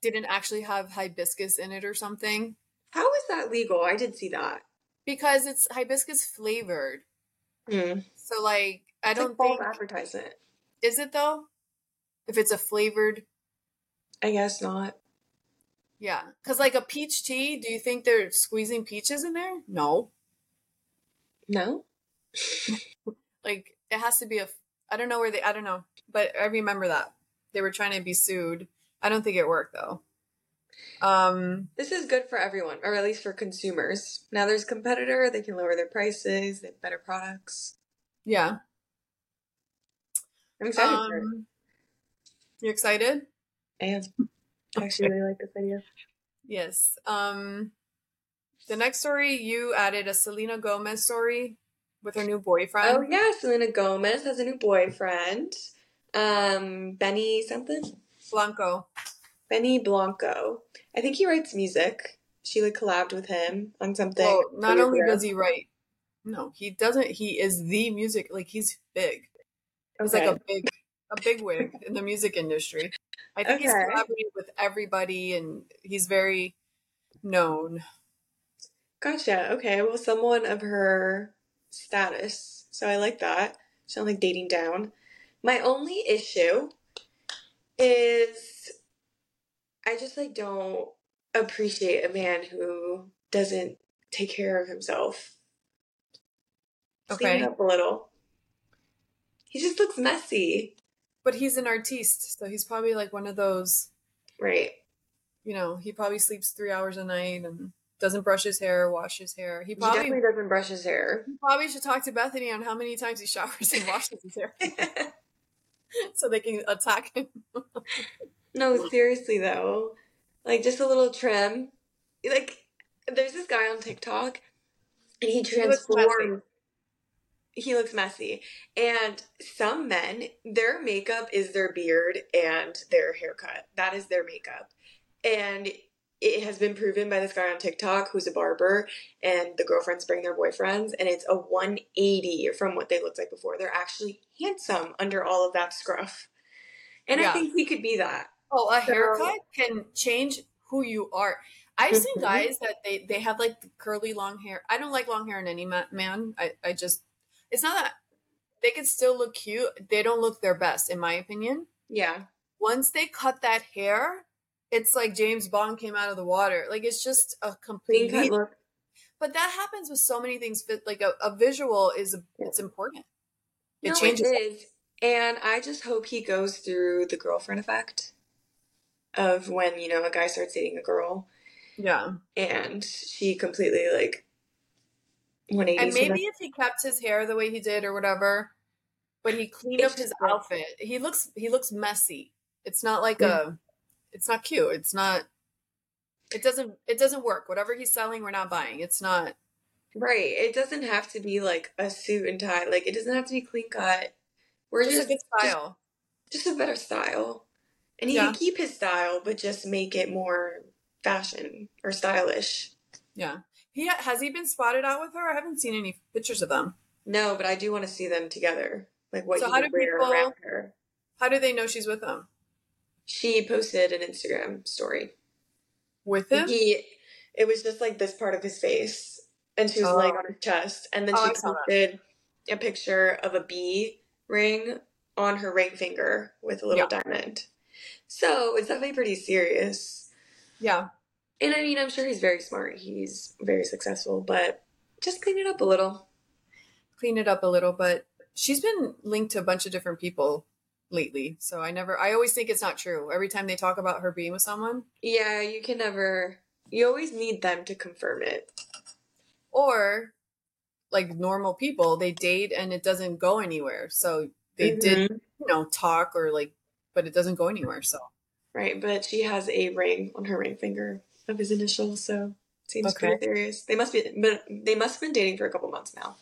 didn't actually have hibiscus in it or something? How is that legal? I did see that. Because it's hibiscus flavored. Mm. So, like, I It's don't like think. advertisement. Is it though? If it's a flavored, I guess not. yeah. Because like a peach tea, do you think they're squeezing peaches in there? No. No. Like it has to be a. I don't know where they. I don't know, but I remember that they were trying to be sued. I don't think it worked though. Um. This is good for everyone, or at least for consumers. Now there's a competitor, they can lower their prices, they have better products. Yeah. I'm excited. Um. You excited? I am. I actually really like this idea. Yes. Um. The next story you added a Selena Gomez story with her new boyfriend. Oh yeah, Selena Gomez has a new boyfriend. Um, Benny something? Blanco. Benny Blanco. I think he writes music. Sheila collabed with him on something. Well, not only does he write, no, he doesn't. He is the music. Like he's big. He's Okay. like a big, a big wig in the music industry. I think he's Okay. collaborated with everybody, and he's very known. Gotcha. Okay. Well, someone of her status. So I like that. She's not like dating down. My only issue is I just like don't appreciate a man who doesn't take care of himself. Okay. it up a little. He just looks messy. But he's an artiste, so he's probably like one of those. Right. You know, he probably sleeps three hours a night and doesn't brush his hair, wash his hair. He He definitely doesn't brush his hair. He probably should talk to Bethenny on how many times he showers and washes his hair, so they can attack him. No, seriously though. Like just a little trim. Like there's this guy on TikTok and he transforms. He looks messy. And some men, their makeup is their beard and their haircut. That is their makeup. And it has been proven by this guy on TikTok who's a barber and the girlfriends bring their boyfriends and it's a 180 from what they looked like before. They're actually handsome under all of that scruff. And Yeah. I think he could be that. Oh, a So- haircut can change who you are. I've seen Mhm. guys that they they have like curly long hair. I don't like long hair in any ma- man. I I just it's not that they can still look cute. They don't look their best in my opinion. Yeah. once they cut that hair, it's like James Bond came out of the water. Like it's just a complete. Look. But that happens with so many things. Like a, a visual is it's important. It no, changes. it is. And I just hope he goes through the girlfriend effect of when, you know, a guy starts dating a girl Yeah, and she completely like 180 and maybe if he kept his hair the way he did or whatever, but he cleaned up his outfit. He looks he looks messy. It's not like Yeah. a. It's not cute. It's not. It doesn't. It doesn't work. Whatever he's selling, we're not buying. It's not. Right. It doesn't have to be like a suit and tie. Like it doesn't have to be clean cut. We're Just just a good style. just, just a better style. And he Yeah. can keep his style, but just make it more fashion or stylish. Yeah. He has he been spotted out with her? I haven't seen any pictures of them. No, but I do want to see them together. Like what So he how do wear people- around her. How do they know she's with him? She posted an Instagram story. With him? He it was just like this part of his face. And she was Oh. laying on her chest. And then Oh, she I saw that. posted a picture of a bee ring on her ring finger with a little diamond. So it's definitely pretty serious. Yeah. And I mean, I'm sure he's very smart. He's very successful, but just clean it up a little. Clean it up a little, but she's been linked to a bunch of different people lately. So I never. I always think it's not true. Every time they talk about her being with someone, Yeah, you can never. You always need them to confirm it. or like normal people, they date and it doesn't go anywhere. So they did, Mhm. you know, talk or like, but it doesn't go anywhere. So Right, but she has a ring on her ring finger of his initials, so seems Okay. pretty serious. They must be, but they must have been dating for a couple months now.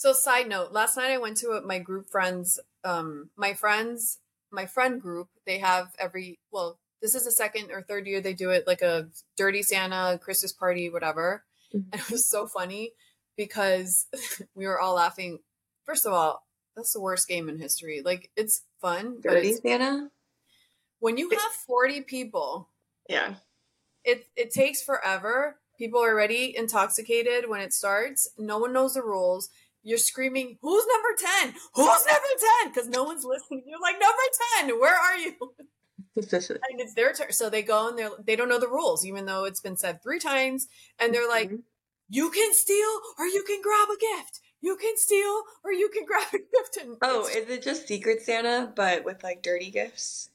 So side note, last night I went to a, my group friends, um, my friends, my friend group, they have every, well, this is the second or third year they do it like a dirty Santa Christmas party, whatever. Mhm. And it was so funny because we were all laughing. First of all, that's the worst game in history. Like it's fun, but Dirty it's, Santa? when you have 40 people, Yeah. it it takes forever. People are already intoxicated when it starts. No one knows the rules. You're screaming, "Who's number 10? Who's number 10?" cuz no one's listening. You're like, "Number 10, where are you?" And it's their turn. So they go and they they don't know the rules even though it's been said 3 times and they're like, Mhm. "You can steal or you can grab a gift. You can steal or you can grab a gift." And oh, is it just Secret Santa, but with like dirty gifts?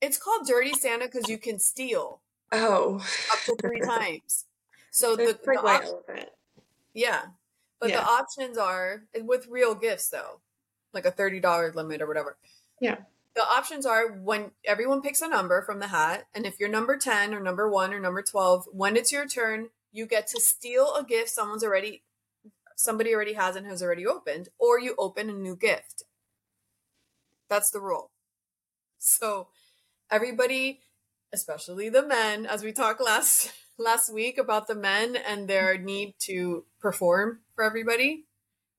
it's called Dirty Santa cuz you can steal Oh. up to 3 times. So the, It's like the op- Yeah. But Yeah. the options are with real gifts though, like a $30 limit or whatever. Yeah. The options are when everyone picks a number from the hat, and if you're number 10 or number 1 or number 12, when it's your turn, you get to steal a gift someone's already somebody already has and has already opened, or you open a new gift. That's the rule. So everybody, especially the men, as we talked last last week about the men and their need to perform for everybody,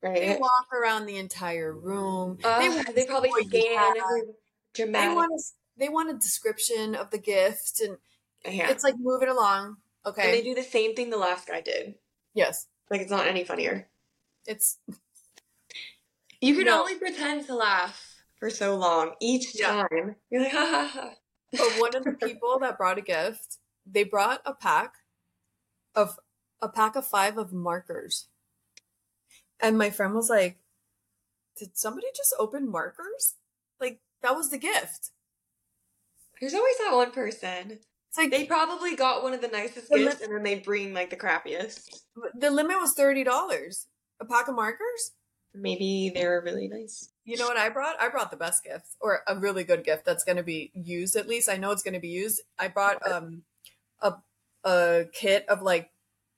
they Right. walk around the entire room. Uh, they they, probably see what you scan every They want a, they want a description of the gift, and yeah. it's like move it along. And they do the same thing the last guy did. yes, Like it's not any funnier. it's You can No. only pretend to laugh for so long each Yeah. time. You're like, ha ha ha. but one of the people that brought a gift, they brought a pack of a pack of five of markers. And my friend was like, Did somebody just open markers? Like that was the gift. There's always that one person. It's like They probably got one of the nicest The gifts and then they bring like the crappiest. the limit was thirty dollars. A pack of markers? Maybe they were really nice. You know what I brought? I brought the best gift, or a really good gift that's going to be used. At least I know it's going to be used. I brought um a a kit of like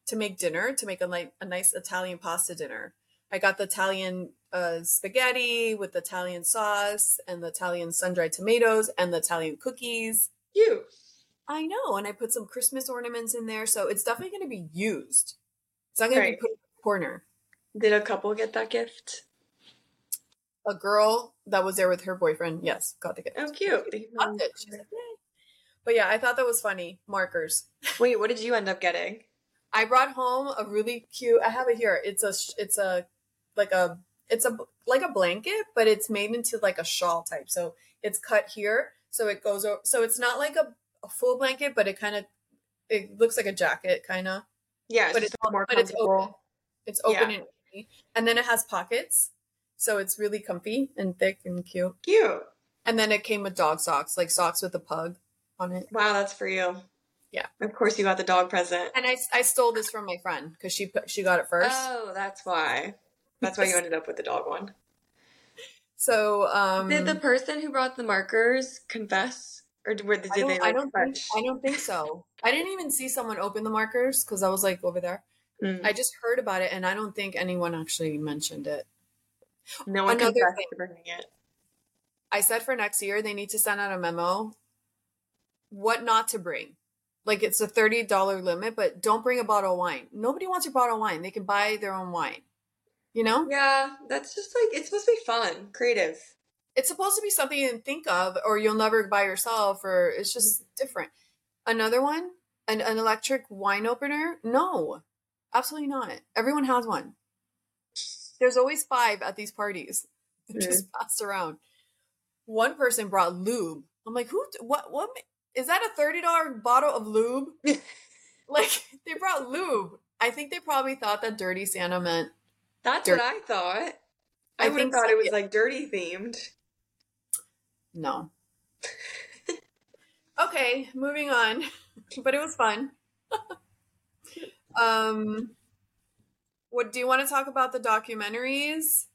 to make dinner to make a like a nice Italian pasta dinner. I got the Italian uh, spaghetti with the Italian sauce and the Italian sun dried tomatoes and the Italian cookies. Cute. I know, and I put some Christmas ornaments in there, so it's definitely going to be used. It's not going Right. to be put in the corner. Did a couple get that gift? A girl that was there with her boyfriend, yes, got the gift. Oh, cute. They- it. She's like. But yeah, I thought that was funny. Markers. Wait, what did you end up getting? I brought home a really cute. I have it here. It's a. It's a like a. It's a like a blanket, but it's made into like a shawl type. So it's cut here. so it goes over. So it's not like a, a full blanket, but it kind of it looks like a jacket, kind of. Yeah, But it's just more but it's open. comfortable. It's open Yeah. and and then it has pockets, so it's really comfy and thick and cute. Cute. And then it came with dog socks, like socks with a pug on it. Wow, that's for you. Yeah. Of course, you got the dog present. And I, I stole this from my friend because she put, she got it first. Oh, that's why. That's why you ended up with the dog one. so um, Did the person who brought the markers confess, or did, were- did I they? don't, Like, I don't think? I don't think so. I didn't even see someone open the markers because I was like over there. Mm. I just heard about it, and I don't think anyone actually mentioned it. no one another confessed thing. to bringing it. I said for next year they need to send out a memo what not to bring. Like it's a thirty dollar limit, but don't bring a bottle of wine. Nobody wants your bottle of wine. They can buy their own wine. You know, Yeah, that's just like it's supposed to be fun, creative. it's supposed to be something you didn't think of, or you'll never buy yourself, or it's just different. Another one, an, an electric wine opener? No, absolutely not. Everyone has one. There's always five at these parties. They're mm. just passed around. One person brought lube. I'm like, who? What? What? Is that a thirty dollar bottle of lube? like they brought lube. I think they probably thought that dirty Santa meant. That's Dirt. what I thought. I, I would have thought so, it was yeah. like dirty themed. No. okay, moving on. but it was fun. um what do you want to talk about the documentaries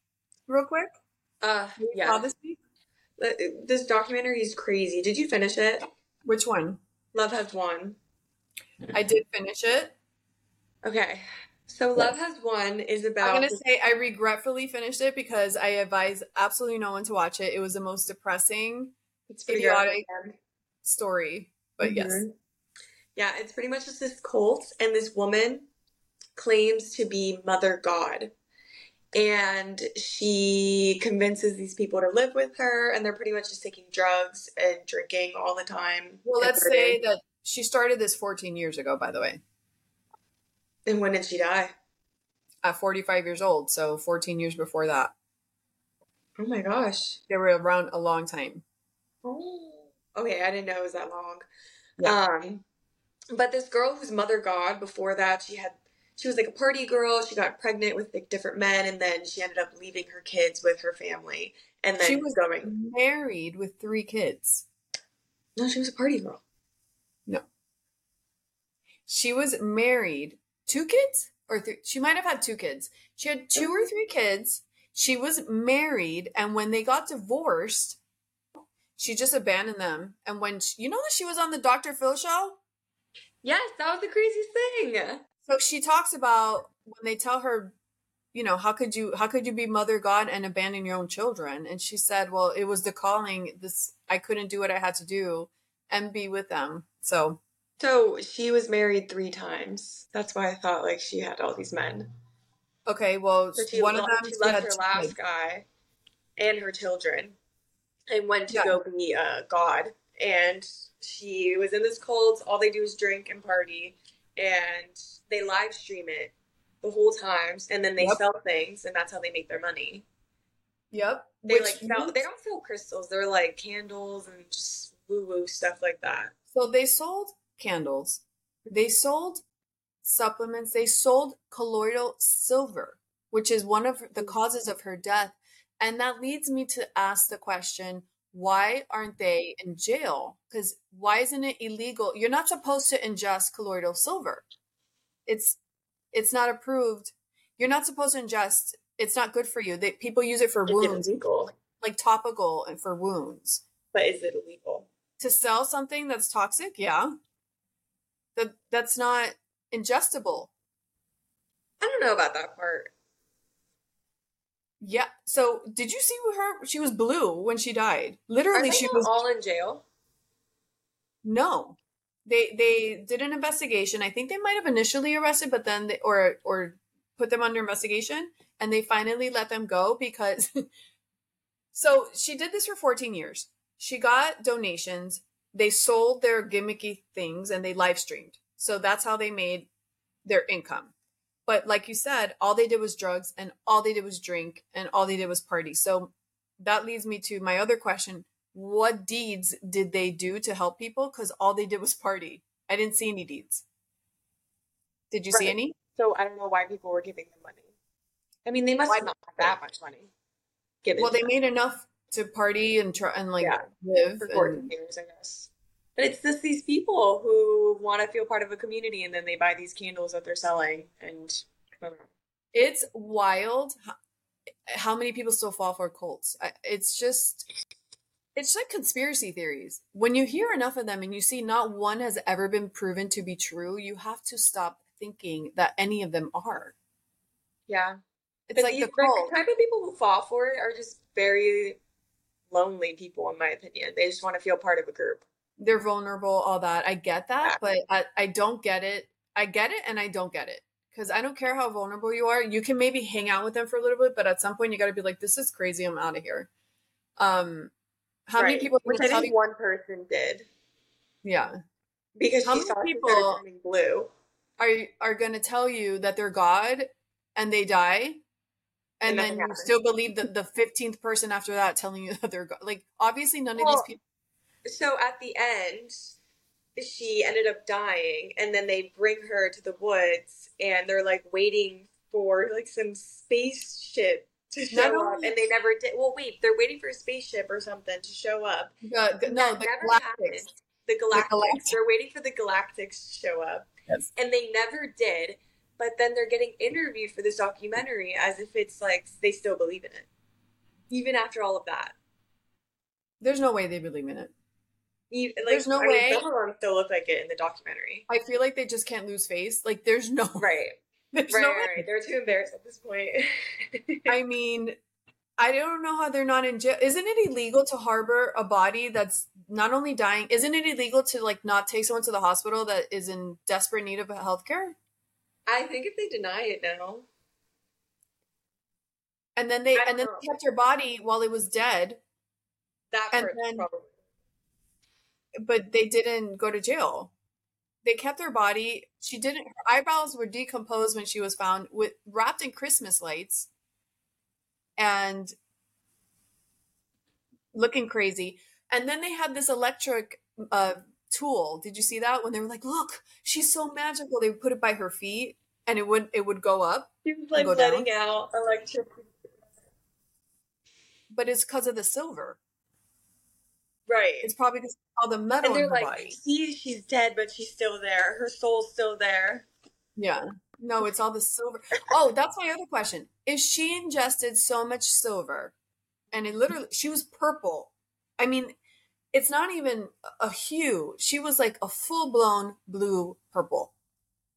real quick? Uh, yeah. this? This documentary is crazy. Did you finish it? Which one? Love has won. I did finish it. Okay. So Love has won is about I'm gonna say I regretfully finished it because I advise absolutely no one to watch it. It was the most depressing it's pretty idiotic. good. story. But yes. Mhm. Yeah, it's pretty much just this cult, and this woman claims to be Mother God. And she convinces these people to live with her, and they're pretty much just taking drugs and drinking all the time. Well, let's say that she started this 14 years ago, by the way, And when did she die? at 45 years old. So 14 years before that. Oh my gosh. They were around a long time. Oh. Okay, I didn't know it was that long. Yeah. Um, but this girl who's Mother God, before that, she had she was like a party girl. She got pregnant with like different men, and then she ended up leaving her kids with her family, and then She was going. married with three kids. No, she was a party girl. No, she was married, two kids or three. She might have had two kids. She had two or three kids. She was married, and when they got divorced, she just abandoned them. And when she, you know that she was on the Dr. Phil show, Yes, that was the craziest thing. So she talks about when they tell her, you know, how could you how could you be mother God and abandon your own children? And she said, well, it was the calling. This I couldn't do what I had to do and be with them. So So she was married three times. That's why I thought like she had all these men. okay, well, So one of them she left her last kids. guy and her children and went to Yeah. go be uh, God. And she was in this cult. All they do is drink and party, and they live stream it the whole times And then they Yep. sell things, and that's how they make their money. Yep. They Which like sell, means- they don't sell crystals. They're like candles and just woo woo stuff like that. So they sold candles, they sold supplements, they sold colloidal silver, which is one of the mm. causes of her death. And that leads me to ask the question why aren't they in jail? Because why isn't it illegal? You're not supposed to ingest colloidal silver. It's it's not approved. You're not supposed to ingest. It's not good for you. They, people use it for Is it wounds, illegal? like topical and for wounds But is it illegal? to sell something that's toxic yeah that that's not ingestible I don't know about that part. Yeah so did you see her she was blue when she died. Literally she was all in jail? no. They they did an investigation. I think they might have initially arrested but then they, or or put them under investigation and they finally let them go because so she did this for 14 years. She got donations. They sold their gimmicky things and they live streamed. So that's how they made their income but like you said all they did was drugs and all they did was drink and all they did was party so that leads me to my other question what deeds did they do to help people? Because all they did was party. I didn't see any deeds. Did you see any? So I don't know why people were giving them money. I mean, they must Why not have that much money. Given Well, they them made enough to party and try and like Yeah, live. for and- years, I guess. But it's just these people who want to feel part of a community, and then they buy these candles that they're selling, and it's wild how, how many people still fall for cults. It's just, it's like conspiracy theories. When you hear enough of them and you see not one has ever been proven to be true, you have to stop thinking that any of them are. yeah. It's But like the cult. the type of people who fall for it are just very lonely people, in my opinion. They just want to feel part of a group. They're vulnerable, all that. I get that, but I, I don't get it. I get it and I don't get it. Because I don't care how vulnerable you are. You can maybe hang out with them for a little bit, but at some point you got to be like, this is crazy. I'm out of here. Um, how many people Which I think you? one person did Yeah. because How many people- blue. are are going to tell you that they're God and they die, and And then you happens. still believe that the fifteenth person after that telling you that they're God. Like obviously, none of these people. So at the end, she ended up dying, and then they bring her to the woods, and they're like waiting for like some spaceship to show Not up, only- and they never did. Well, wait, they're waiting for a spaceship or something to show up. The, the- no, the never Galactics. The Galactics. Galactics. They're waiting for the Galactics to show up, Yes. and they never did. But then they're getting interviewed for this documentary as if it's like they still believe in it, even after all of that. There's no way they believe in it. Even, like, There's no I way. Mean, them still look like it in the documentary. I feel like they just can't lose face. Like there's no Right. There's Right, no right. They're too embarrassed at this point. I mean, I don't know how they're not in jail. Isn't it illegal to harbor a body that's not only dying? Isn't it illegal to like not take someone to the hospital that is in desperate need of health care? I think if they deny it now, And then they and then don't they kept her body while it was dead, that And then- probably. But they didn't go to jail. They kept her body. She didn't. Her eyebrows were decomposed when she was found, with wrapped in Christmas lights, and looking crazy. And then they had this electric uh, tool. Did you see that? When they were like, "Look, she's so magical," they would put it by her feet, and it would it would go up. She was like go down? letting out electric. But it's because of the silver. Right. It's probably because all the metal and they're her like, body. see, she's dead, but she's still there. Her soul's still there. Yeah. No, it's all the silver. Oh, that's my other question. If she ingested so much silver and it literally, she was purple. I mean, it's not even a hue. She was like a full blown blue purple.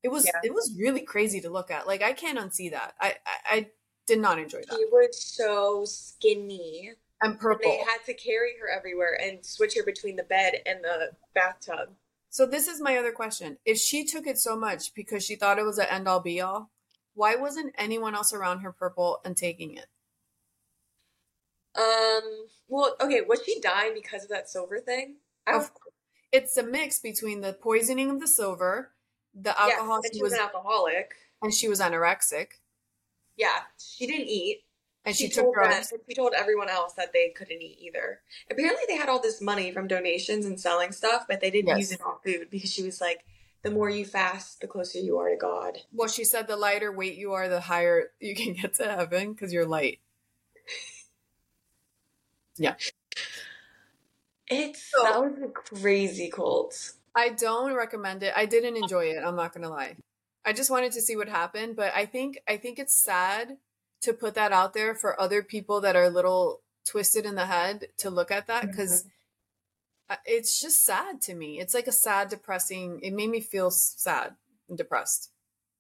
It was, Yeah. it was really crazy to look at. Like, I can't unsee that. I, I, I did not enjoy that. She was so skinny. And purple. they had to carry her everywhere and switch her between the bed and the bathtub. So this is my other question. If she took it so much because she thought it was an end all be all, why wasn't anyone else around her purple and taking it? Um. Well, okay. Was she dying because of that silver thing? I course. It's a mix between the poisoning of the silver, the alcohol and she she was was, an alcoholic. and she was anorexic, Yeah, she didn't eat. And she, she, took told them, she told everyone else that they couldn't eat either. Apparently, they had all this money from donations and selling stuff, but they didn't Yes. use it on food because she was like, "The more you fast, the closer you are to God." Well, she said the lighter weight you are, the higher you can get to heaven because you're light. Yeah. It's So- that was a crazy cult. I don't recommend it. I didn't enjoy it. I'm not gonna lie. I just wanted to see what happened, but I think I think it's sad to put that out there for other people that are a little twisted in the head to look at that because mm-hmm. it's just sad to me. It's like a sad, depressing. It made me feel sad and depressed.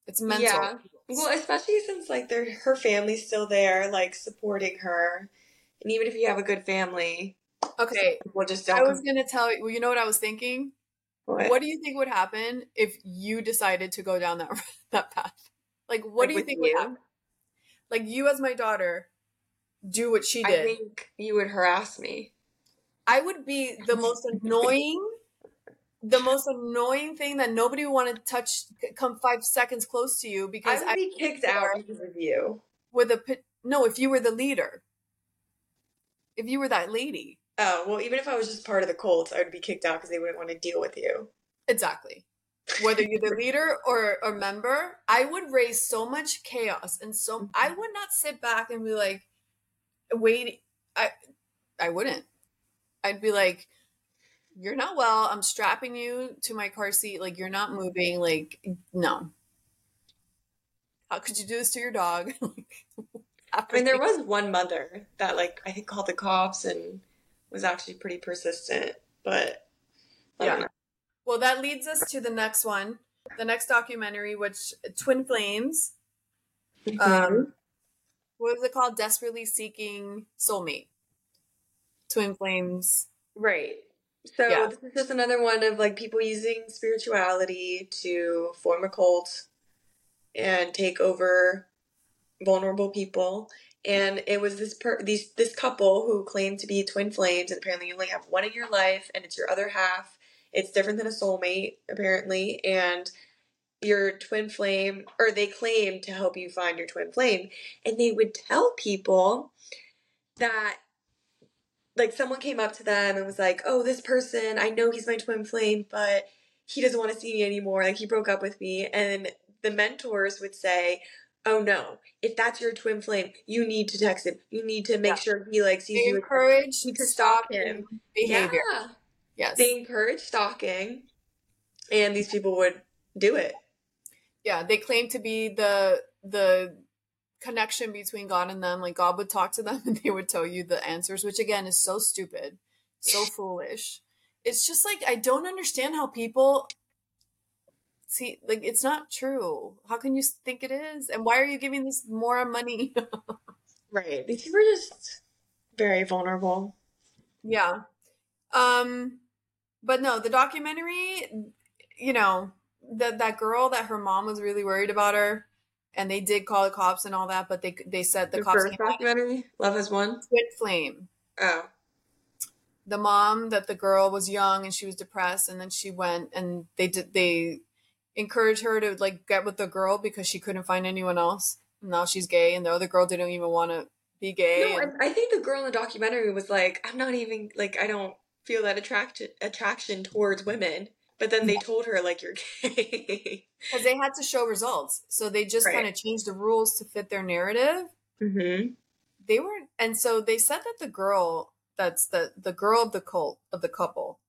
It's mental. Yeah. Well, especially since like they're, her family's still there, like supporting her, and even if you have a good family, Okay, people just. I was gonna tell you. Well, you know what I was thinking. What? What do you think would happen if you decided to go down that that path? Like, what Like do you think you? would happen? Like you, as my daughter, do what she did. I think you would harass me. I would be the most annoying, the most annoying thing that nobody would want to touch. Come five seconds close to you because I would I, be kicked out because of you. with a no. If you were the leader, if you were that lady, Oh, well, even if I was just part of the cult, I would be kicked out because they wouldn't want to deal with you. Exactly. Whether you're the leader or a member, I would raise so much chaos and so mm-hmm. I would not sit back and be like, wait. I I wouldn't. I'd be like, you're not well. I'm strapping you to my car seat. Like you're not moving. Like no. How could you do this to your dog? I mean, there was one mother that, like, I think called the cops and was actually pretty persistent, but I don't Yeah. Know. Well, that leads us to the next one, the next documentary, which Twin Flames. Um, what was it called? Desperately seeking soulmate. Twin Flames. Right. So Yeah. this is just another one of like people using spirituality to form a cult and take over vulnerable people. And it was this per- these this couple who claimed to be twin flames, and apparently you only have one in your life, and it's your other half. It's different than a soulmate, apparently, and your twin flame, or they claim to help you find your twin flame, and they would tell people that like someone came up to them and was like, "Oh, this person, I know he's my twin flame, but he doesn't want to see me anymore. Like he broke up with me." And the mentors would say, "Oh no, if that's your twin flame, you need to text him. You need to make Yeah. sure he like sees They you." encourage to stop him. behavior. Yeah, Yes. they encourage stalking, and these people would do it. yeah, they claim to be the the connection between God and them. Like God would talk to them and they would tell you the answers, which again is so stupid, so foolish. It's just like I don't understand how people see like it's not true. How can you think it is? And why are you giving this more money? Right. These people are just very vulnerable. yeah. Um but no, the documentary, you know, that that girl that her mom was really worried about her and they did call the cops and all that, but they they said the, The, cops first came out documentary, Love Has Won. twin flame. Oh, The mom that the girl was young and she was depressed, and then she went and they did they encouraged her to like get with the girl because she couldn't find anyone else. And now she's gay, and the other girl didn't even want to be gay. No, and- I, I think the girl in the documentary was like, I'm not even like I don't feel that attraction attraction towards women. But then they told her like you're gay. because they had to show results. So they just Right. kind of changed the rules to fit their narrative. mm-hmm. They were, and so they said that the girl that's the the girl of the cult of the couple.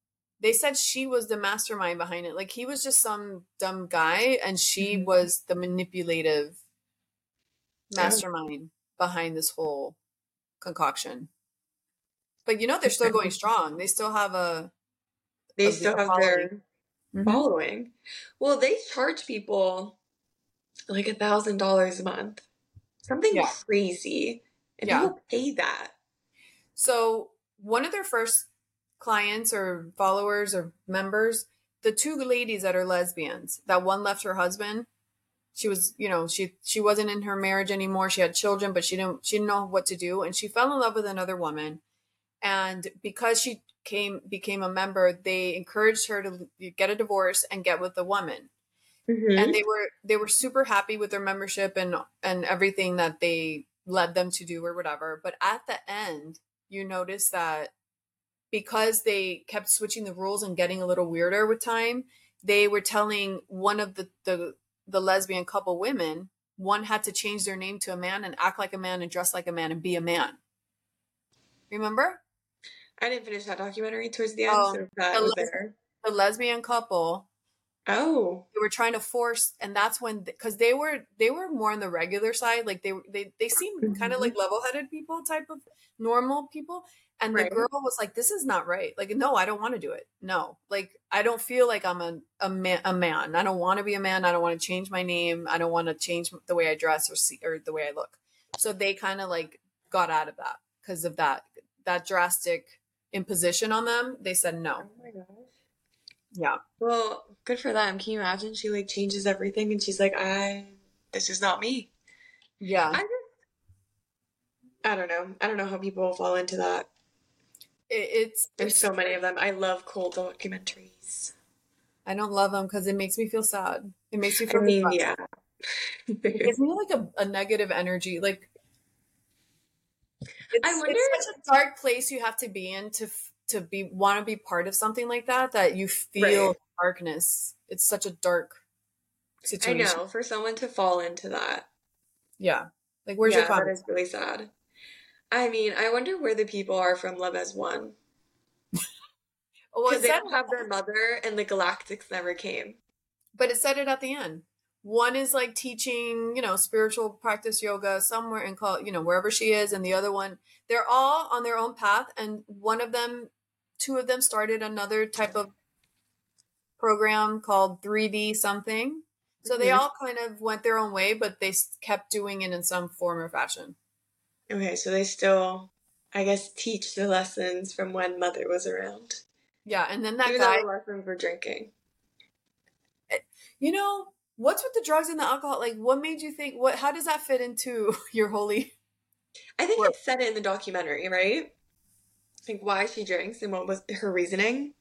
They said she was the mastermind behind it. Like he was just some dumb guy, and she Mhm. was the manipulative Yeah. mastermind behind this whole concoction. But you know they're still going strong. They still have a They Of still the have their Mhm. following. Well, they charge people like a thousand dollars a month, something Yeah. crazy, and Yeah. people pay that. So one of their first clients or followers or members, the two ladies that are lesbians, that one left her husband. She was, you know, she she wasn't in her marriage anymore. She had children, but she didn't she didn't know what to do, and she fell in love with another woman. And because she came became a member, they encouraged her to get a divorce and get with the woman. Mm-hmm. and they were they were super happy with their membership and and everything that they led them to do or whatever. But at the end you notice that because they kept switching the rules and getting a little weirder with time they were telling one of the the, the lesbian couple women one had to change their name to a man and act like a man and dress like a man and be a man. Remember I didn't finish that documentary towards the end, Oh, so um, that the was les- there. the lesbian couple. Oh, they were trying to force and that's when because they were they were more on the regular side like they they they seemed kind of mm-hmm. like level-headed people type of normal people and the girl was like this is not right. Like no i don't want to do it. No. Like i don't feel like i'm a, a man a man. I don't want to be a man. I don't want to change my name. I don't want to change the way i dress or see or the way i look. So they kind of like got out of that because of that that drastic imposition on them they said no oh my gosh. yeah Well, good for them. Can you imagine? She like changes everything, and she's like, "I, this is not me." yeah I just, I don't know. I don't know how people fall into that. it, it's There's it's so many of them. I love cool documentaries. I don't love them because it makes me feel sad. It makes me feel I mean, yeah. It gives me like a, a negative energy. Like It's, I wonder- it's such a dark place you have to be in to to be want to be part of something like that that you feel Right. darkness. It's such a dark situation. I know for someone to fall into that. Yeah. Like where's yeah, your that comment? is really sad. I mean, I wonder where the people are from Love Has Won Well, because it they don't have their mother, and the Galactics never came. but it said it at the end. One is like teaching, you know, spiritual practice yoga somewhere in call, you know, wherever she is, and the other one, they're all on their own path, and one of them, two of them started another type of program called 3D something. So they Mhm. all kind of went their own way, but they kept doing it in some form or fashion. Okay, so they still, I guess, teach the lessons from when Mother was around. Yeah, and then that Even guy, the lessons were drinking. you know, what's with the drugs and the alcohol? Like, what made you think? What? How does that fit into your holy? I think Well- it said it in the documentary, right? Like why she drinks and what was her reasoning.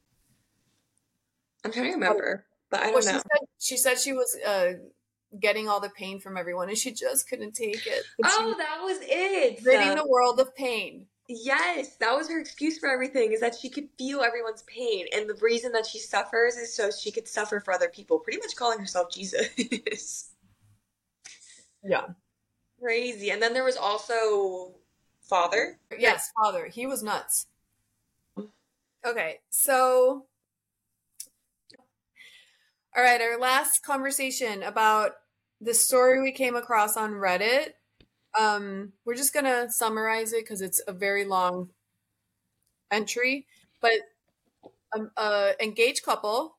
I'm trying to remember, but I don't she know. said she said she was uh, getting all the pain from everyone, and she just couldn't take it. Oh, that was it. ridding the world of pain. Yes, that was her excuse for everything is that she could feel everyone's pain. And the reason that she suffers is so she could suffer for other people, pretty much calling herself Jesus. Yeah. Crazy. And then there was also Father. Yes, father. He was nuts. Okay, so all right, our last conversation about the story we came across on Reddit. Um, we're just gonna summarize it because it's a very long entry. But um, uh, engaged couple,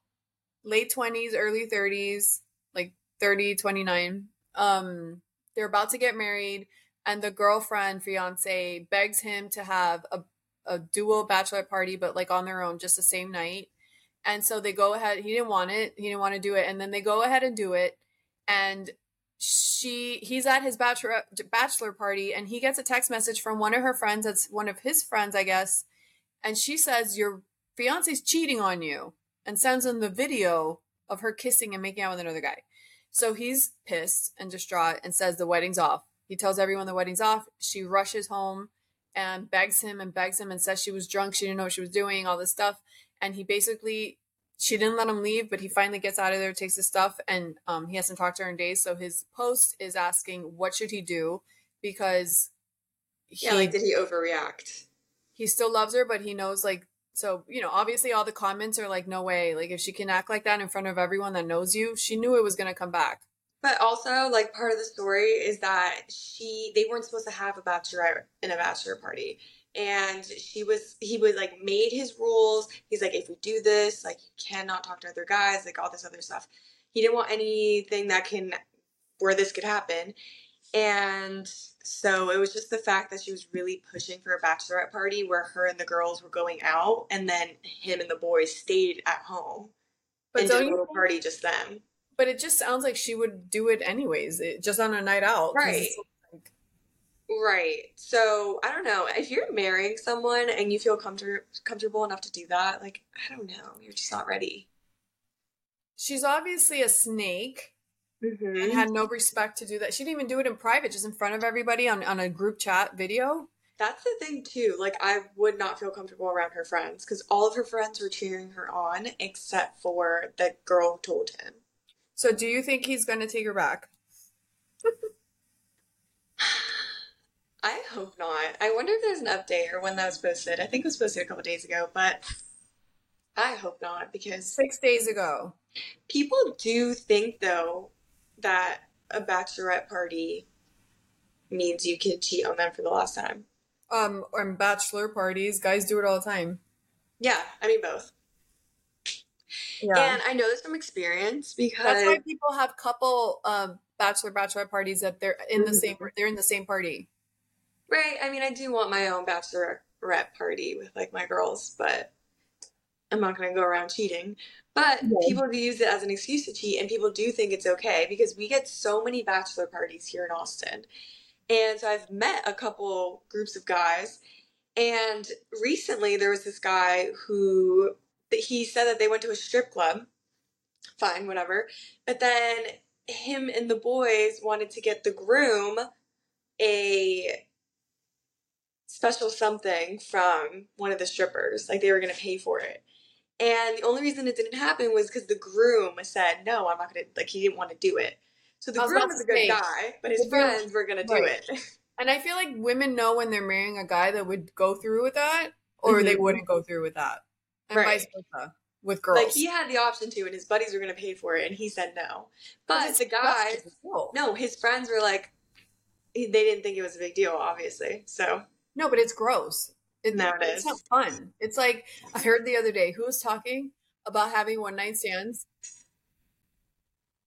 late twenties, early thirties, like 30, 29. Um, they're about to get married and the girlfriend fiance begs him to have a, a dual bachelor party but like on their own just the same night and so they go ahead he didn't want it he didn't want to do it and then they go ahead and do it and she he's at his bachelor bachelor party and he gets a text message from one of her friends that's one of his friends i guess and she says your fiance's cheating on you and sends him the video of her kissing and making out with another guy so he's pissed and distraught and says the wedding's off he tells everyone the wedding's off. She rushes home and begs him and begs him and says she was drunk. She didn't know what she was doing, all this stuff. And he basically, she didn't let him leave, but he finally gets out of there, takes his stuff, and um, he hasn't talked to her in days. So his post is asking, what should he do? Because he, Yeah, like did he overreact? he still loves her, but he knows, like, so, you know, obviously all the comments are like, no way. Like, if she can act like that in front of everyone that knows you, she knew it was going to come back. But also, like part of the story is that she they weren't supposed to have a bachelorette in a bachelor party. And she was he was like made his rules. He's like, if we do this, like you cannot talk to other guys, like all this other stuff. He didn't want anything that can where this could happen. And so it was just the fact that she was really pushing for a bachelorette party where her and the girls were going out and then him and the boys stayed at home But and did a little party just them. But it just sounds like she would do it anyways, it, just on a night out Right. Right. So I don't know. If you're marrying someone and you feel comfort- comfortable enough to do that, like I don't know, you're just not ready. she's obviously a snake and Mm-hmm. had no respect to do that. She didn't even do it in private, just in front of everybody on, on a group chat video. That's the thing too. Like I would not feel comfortable around her friends because all of her friends were cheering her on except for the girl who told him. So do you think he's going to take her back? I hope not. I wonder if there's an update or when that was posted. I think it was posted a couple days ago, but I hope not because Six days ago. People do think though that a bachelorette party means you can cheat on them for the last time. Um, on bachelor parties, guys do it all the time. Yeah, I mean both. Yeah. And I know this from experience because That's why people have couple um bachelor bachelorette parties that they're in the Mhm. same they're in the same party. Right, I mean I do want my own bachelorette party with like my girls, but I'm not going to go around cheating. But Yeah. people do use it as an excuse to cheat and people do think it's okay because we get so many bachelor parties here in Austin. And so I've met a couple groups of guys and recently there was this guy who he said that they went to a strip club. Fine, whatever. But then him and the boys wanted to get the groom a special something from one of the strippers. Like they were going to pay for it. And the only reason it didn't happen was because the groom said, no, I'm not going to, like, he didn't want to do it. So the groom was a good guy, but his the friends were going to do Right. it. And I feel like women know when they're marrying a guy that would go through with that, or they Mhm. wouldn't go through with that, and Right. vice versa with girls. Like he had the option to, and his buddies were going to pay for it, and he said no. But It's the guys. No, his friends were like, they didn't think it was a big deal, obviously. So No, but it's gross. It, No, it it's is. not fun. It's like I heard the other day who was talking about having one night stands.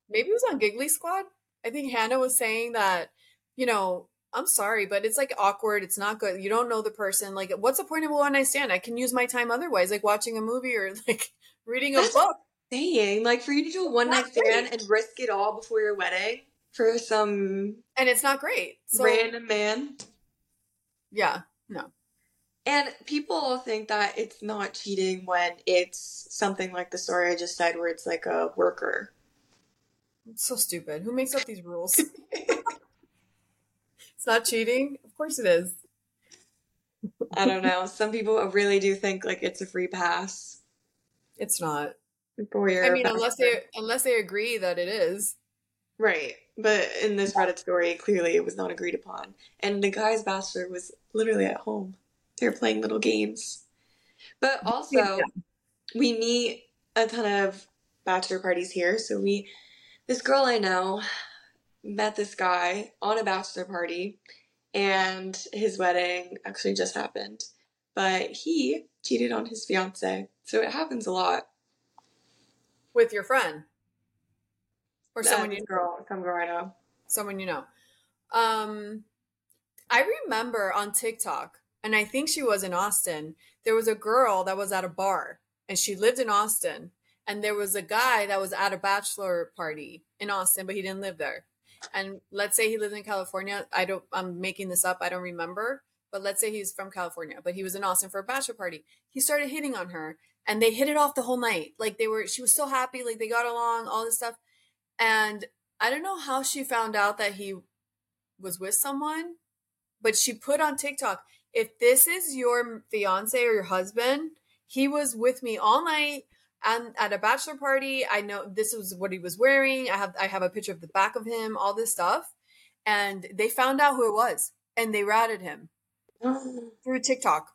Maybe it was on Giggly Squad. I think Hannah was saying that, you know, I'm sorry, but it's like awkward. It's not good. You don't know the person. Like, what's the point of a one night stand? I can use my time otherwise, like watching a movie or like reading a That's- book. saying, like, for you to do a one night stand and risk it all before your wedding for some And it's not great. So, random man. Yeah, no. And people think that it's not cheating when it's something like the story I just said, where it's like a worker. It's so stupid. Who makes up these rules? it's not cheating? Of course it is. I don't know. Some people really do think like it's a free pass It's not. I mean, unless they unless they agree that it is. right. But in this Reddit story, clearly it was not agreed upon, and the guy's bachelor was literally at home. They were playing little games. But also, Yeah. we meet a ton of bachelor parties here. So we, this girl I know, met this guy on a bachelor party, and his wedding actually just happened. But he cheated on his fiance, so it happens a lot. with your friend or someone Uh, you girl, some girl I know. someone you know. Um, I remember on TikTok, and I think she was in Austin. There was a girl that was at a bar, and she lived in Austin. And there was a guy that was at a bachelor party in Austin, but he didn't live there. And let's say he lived in California. I don't. I'm making this up. I don't remember. But let's say he's from California, but he was in Austin for a bachelor party. He started hitting on her, and they hit it off the whole night. Like they were. She was so happy. Like they got along. All this stuff. And I don't know how she found out that he was with someone, but she put on TikTok, if this is your fiance or your husband, he was with me all night and at a bachelor party. I know this was what he was wearing. I have I have a picture of the back of him, all this stuff. And they found out who it was and they ratted him through TikTok.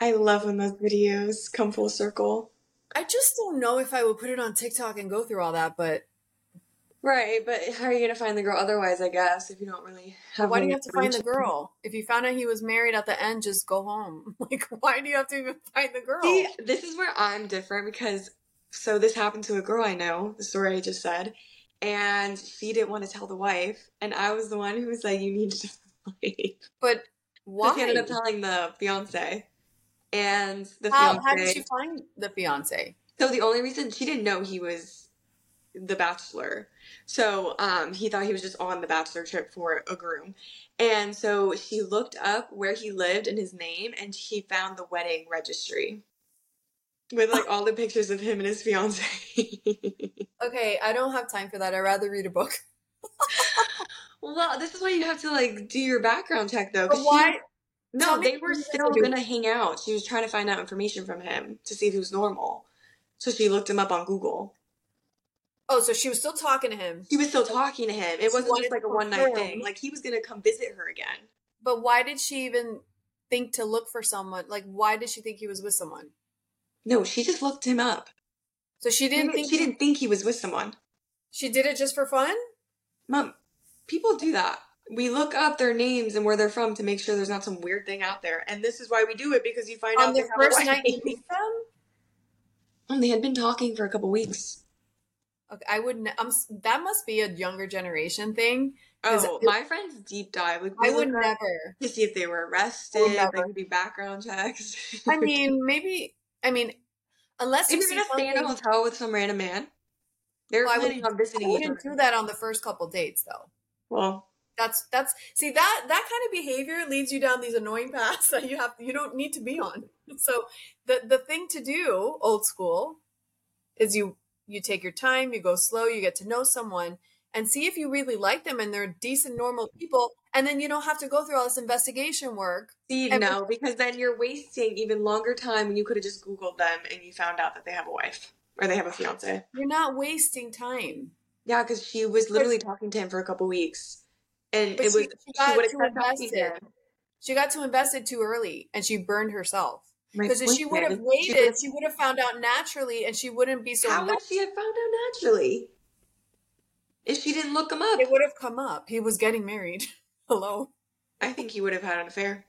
I love when those videos come full circle. I just don't know if I would put it on TikTok and go through all that, but Right, but how are you gonna find the girl otherwise? I guess if you don't really have. why do you have to find the girl? If you found out he was married at the end, just go home. Like, why do you have to even find the girl? See, this is where I'm different because so this happened to a girl I know, the story I just said, and she didn't want to tell the wife, and I was the one who was like, "You need to tell the wife." But So why? she ended up telling the fiance, and the how, fiance. how did she find the fiance? So the only reason she didn't know he was the bachelor. So um he thought he was just on the bachelor trip for a groom. And so she looked up where he lived and his name and she found the wedding registry. With like all the pictures of him and his fiance. Okay, I don't have time for that. I'd rather read a book. well, this is why you have to like do your background check though. But she- why? no, they were still gonna hang out. She was trying to find out information from him to see if he was normal. So she looked him up on Google. Oh, so she was still talking to him. She was still talking to him. It She wasn't just like a one night thing. Like he was gonna come visit her again. But why did she even think to look for someone? Like, why did she think he was with someone? No, she just looked him up. So she didn't think she didn't think he was with someone. she did it just for fun. Mom, people do that. We look up their names and where they're from to make sure there's not some weird thing out there. And this is why we do it because you find On out the they have a first night you meet them. Um, they had been talking for a couple weeks. Okay, I would. Ne- I'm. That must be a younger generation thing. Oh, it- my friends deep dive. Like, I would never. to see if they were arrested. There could be background checks. I mean, maybe. I mean, unless if you you're gonna stay in a hotel with some random man, they're Well, planning wouldn't- on visiting each wouldn't do that on the first couple dates, though. Well, That's that's see that that kind of behavior leads you down these annoying paths that you have you don't need to be on. So the the thing to do, old school, is you you take your time, you go slow, you get to know someone, and see if you really like them and they're decent, normal people, and then you don't have to go through all this investigation work. See, And no, because then you're wasting even longer time when you could have just Googled them and you found out that they have a wife or they have a fiance. You're not wasting time. Yeah, because she was literally talking to him for a couple weeks. And But it she, was, she got would have too to invested. him. She got too invested too early, and she burned herself. Because if she would have waited, she would have found out naturally, and she wouldn't be so. how would she have found out naturally? If she didn't look him up, It would have come up. He was getting married. Hello. I think he would have had an affair.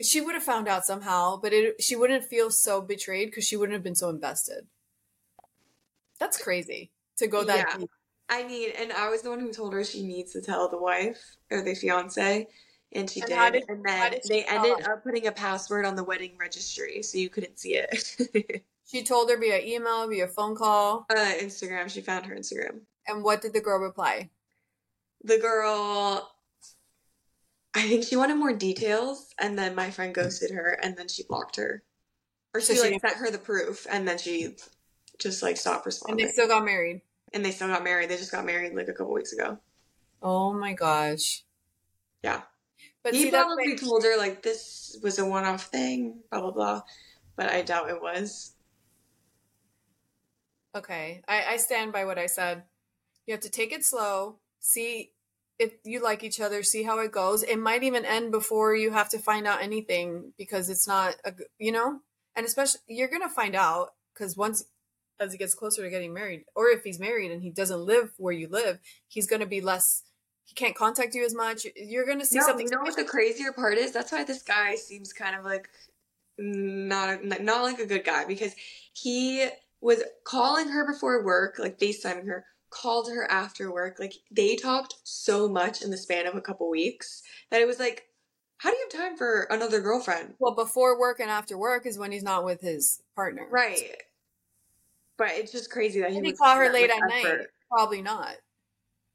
She would have found out somehow, but it, she wouldn't feel so betrayed because she wouldn't have been so invested. That's crazy to go that Yeah. deep. I mean, and I was the one who told her she needs to tell the wife or the fiance, and she And did. did- and then did they ended up putting a password on the wedding registry, so you couldn't see it. She told her via email, via phone call, uh, Instagram. She found her Instagram. and what did the girl reply? The girl, I think she wanted more details, and then my friend ghosted her, and then she blocked her, or So she she- like sent her the proof, and then she just like stopped responding. And they still got married. and they still got married. They just got married like a couple weeks ago. Oh my gosh. Yeah. But he see, probably like, told her like this was a one-off thing, blah blah blah, but I doubt it was. okay. I, I stand by what I said. You have to take it slow, see if you like each other, see how it goes. It might even end before you have to find out anything because it's not a you know, and especially you're gonna find out because once as he gets closer to getting married, or if he's married and he doesn't live where you live, he's gonna be less. He can't contact you as much. You're gonna see no, something. you know what the crazier part is? That's why this guy seems kind of like not not like a good guy because he was calling her before work, like FaceTiming her, called her after work. Like they talked so much in the span of a couple weeks that it was like, how do you have time for another girlfriend? Well, before work and after work is when he's not with his partner. Right. But it's just crazy that he he would call her late at night? effort. Probably not.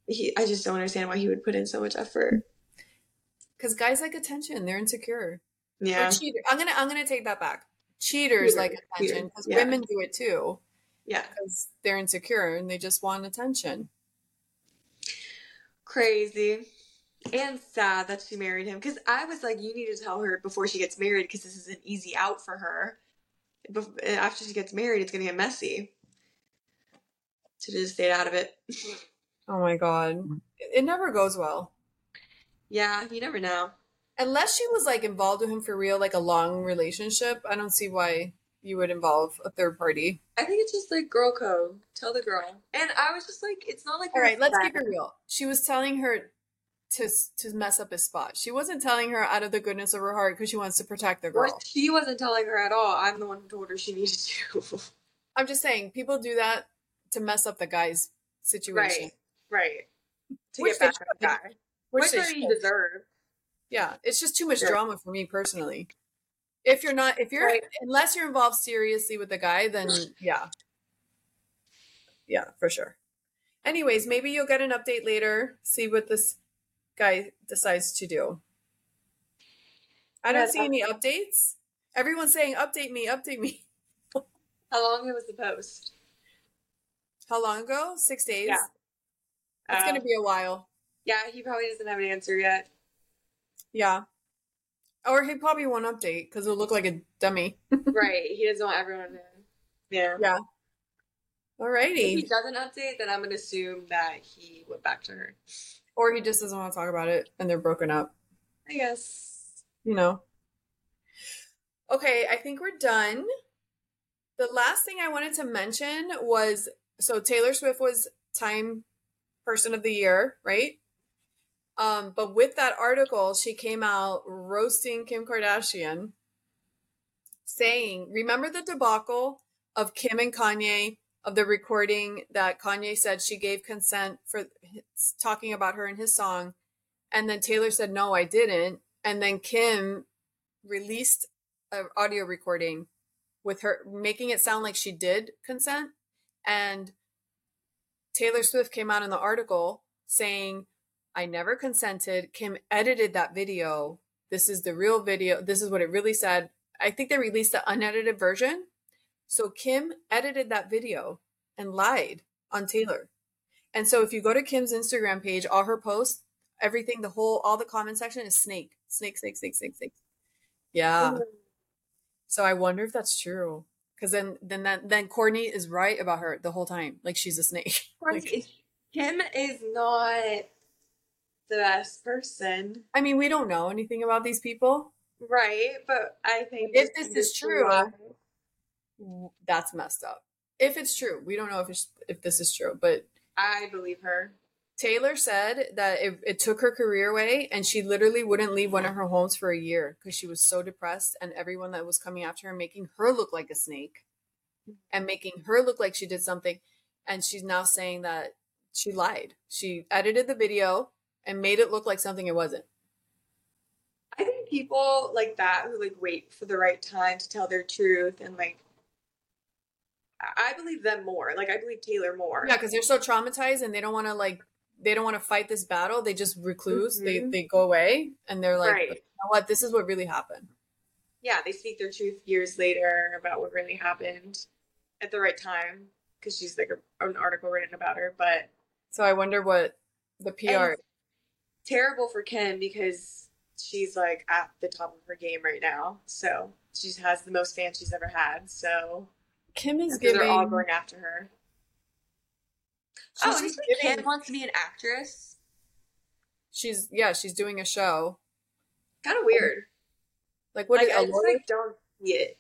He, I just don't understand why he would put in so much effort. Because guys like attention. They're insecure. Yeah. Cheater. I'm gonna I'm gonna take that back. Cheaters Cheater, like attention because yeah. women do it too Yeah. because they're insecure and they just want attention. Crazy. And sad that she married him. Because I was like, you need to tell her before she gets married because this is an easy out for her. Bef- eh, After she gets married, it's going to get messy. So just stayed out of it. Oh my god, it, it never goes well yeah, you never know. unless she was like involved with him for real, like a long relationship. I don't see why you would involve a third party. I think it's just like girl code. Tell the girl. And I was just like, it's not like. all right. let's keep friends. it real. She was telling her to to mess up his spot. She wasn't telling her out of the goodness of her heart because she wants to protect the Or girl. she wasn't telling her at all. I'm the one who told her she needed to. I'm just saying, people do that to mess up the guy's situation. right. Right. To Which get back at the guy. Which Which, they deserve. Yeah, it's just too much Yeah. drama for me personally. If you're not, if you're, Right. unless you're involved seriously with the guy, then yeah, yeah, for sure. Anyways, maybe you'll get an update later. See what this guy decides to do. I don't see any updates. Everyone's saying, "Update me, update me." How long was the post? How long ago? Six days. Yeah. It's Uh, gonna be a while. Yeah, he probably doesn't have an answer yet. Yeah. Or he probably won't update because it'll look like a dummy. right. He doesn't want everyone to. Yeah. Yeah. If he doesn't update, then I'm going to assume that he went back to her. Or he just doesn't want to talk about it and they're broken up. I guess. You know. Okay, I think we're done. The last thing I wanted to mention was so Taylor Swift was Time Person of the Year, right? Um, but with that article, she came out roasting Kim Kardashian, saying, Remember the debacle of Kim and Kanye of the recording that Kanye said she gave consent for his- talking about her in his song? And then Taylor said, No, I didn't. And then Kim released an audio recording with her making it sound like she did consent. And Taylor Swift came out in the article saying, I never consented. Kim edited that video. This is the real video. This is what it really said. I think they released the unedited version. So Kim edited that video and lied on Taylor. And so if you go to Kim's Instagram page, all her posts, everything, the whole, all the comment section is snake, snake, snake, snake, snake, snake. Yeah. Mm. So I wonder if that's true. Because then, then that, then Kourtney is right about her the whole time. Like she's a snake. like, Kim is not the best person, I mean, we don't know anything about these people. right? But I think If this is true, That's messed up. If it's true, we don't know if it's, if this is true, but I believe her. Taylor said that it, it took her career away and she literally wouldn't leave one of her homes for a year because she was so depressed and everyone that was coming after her making her look like a snake and making her look like she did something and she's now saying that she lied she edited the video and made it look like something it wasn't I think people like that who like wait for the right time to tell their truth and like I I believe them more. Like I believe Taylor more. yeah because they're so traumatized and they don't want to like they don't want to fight this battle they just recluse they, Mhm. they go away and they're like Right. you know what this is what really happened Yeah, they speak their truth years later about what really happened at the right time because she's like a, an article written about her. But so i wonder what the pr terrible for Kim because she's like at the top of her game right now. So she has the most fans she's ever had. So kim is because they're all going after her. Oh, she's oh, just you think giving- Kim wants to be an actress? she's yeah she's doing a show Kind of weird. like what like, is I just like don't see it.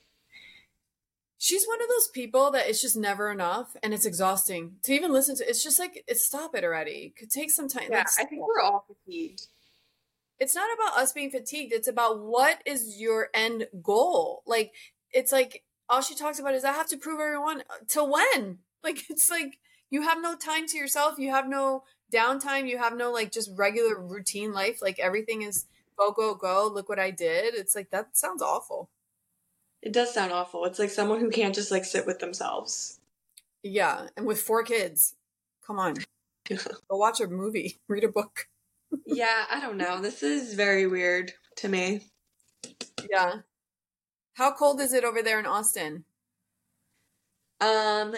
she's one of those people that it's just never enough and it's exhausting to even listen to it's just like it's stop it already could take some time Yeah, like, I think we're all fatigued. it's not about us being fatigued it's about what is your end goal like it's like all she talks about is i have to prove everyone uh, to when like it's like you have no time to yourself you have no downtime you have no like just regular routine life like everything is go go go look what i did it's like that sounds awful It does sound awful. It's like someone who can't just like sit with themselves. yeah and with four kids come on go watch a movie read a book yeah, I don't know. This is very weird to me. yeah how cold is it over there in austin Um,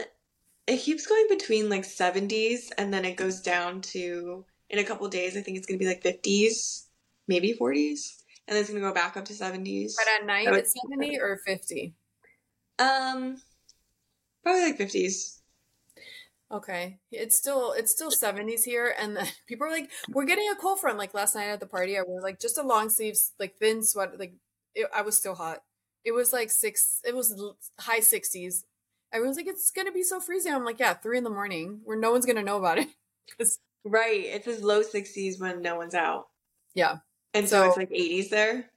it keeps going between like 70s and then it goes down to in a couple days. I think it's gonna be like 50s, maybe 40s, and then it's gonna go back up to 70s. but at night it's 70 or 50 Um, probably like 50s. Okay. It's still it's still 70s here and then people are like we're getting a cold front like last night at the party I wore like just a long sleeves like thin sweat like it, I was still hot. It was like 6 it was high 60s. Everyone's like it's going to be so freezing. I'm like yeah, 3 in the morning where no one's going to know about it. Right. It's says low 60s when no one's out, yeah. and so, So- it's like 80s there.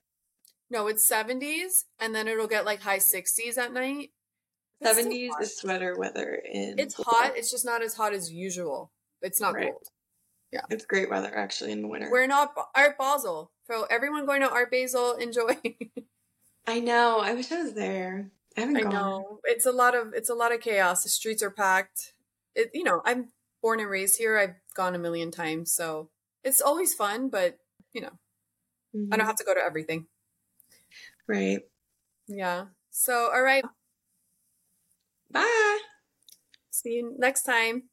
No, it's 70s and then it'll get like high 60s at night. It's 70s hot. is sweater weather in. It's hot, it's just not as hot as usual. It's not Right. cold. Yeah. It's great weather actually in the winter. We're not Art Basel. So everyone going to Art Basel, enjoy. I know. I wish I was there. I I know it's a lot of it's a lot of chaos. The streets are packed. It you know I'm born and raised here. I've gone a million times, so it's always fun. But you know I Mhm. don't have to go to everything. Right. Yeah. So all right. Bye. See you next time.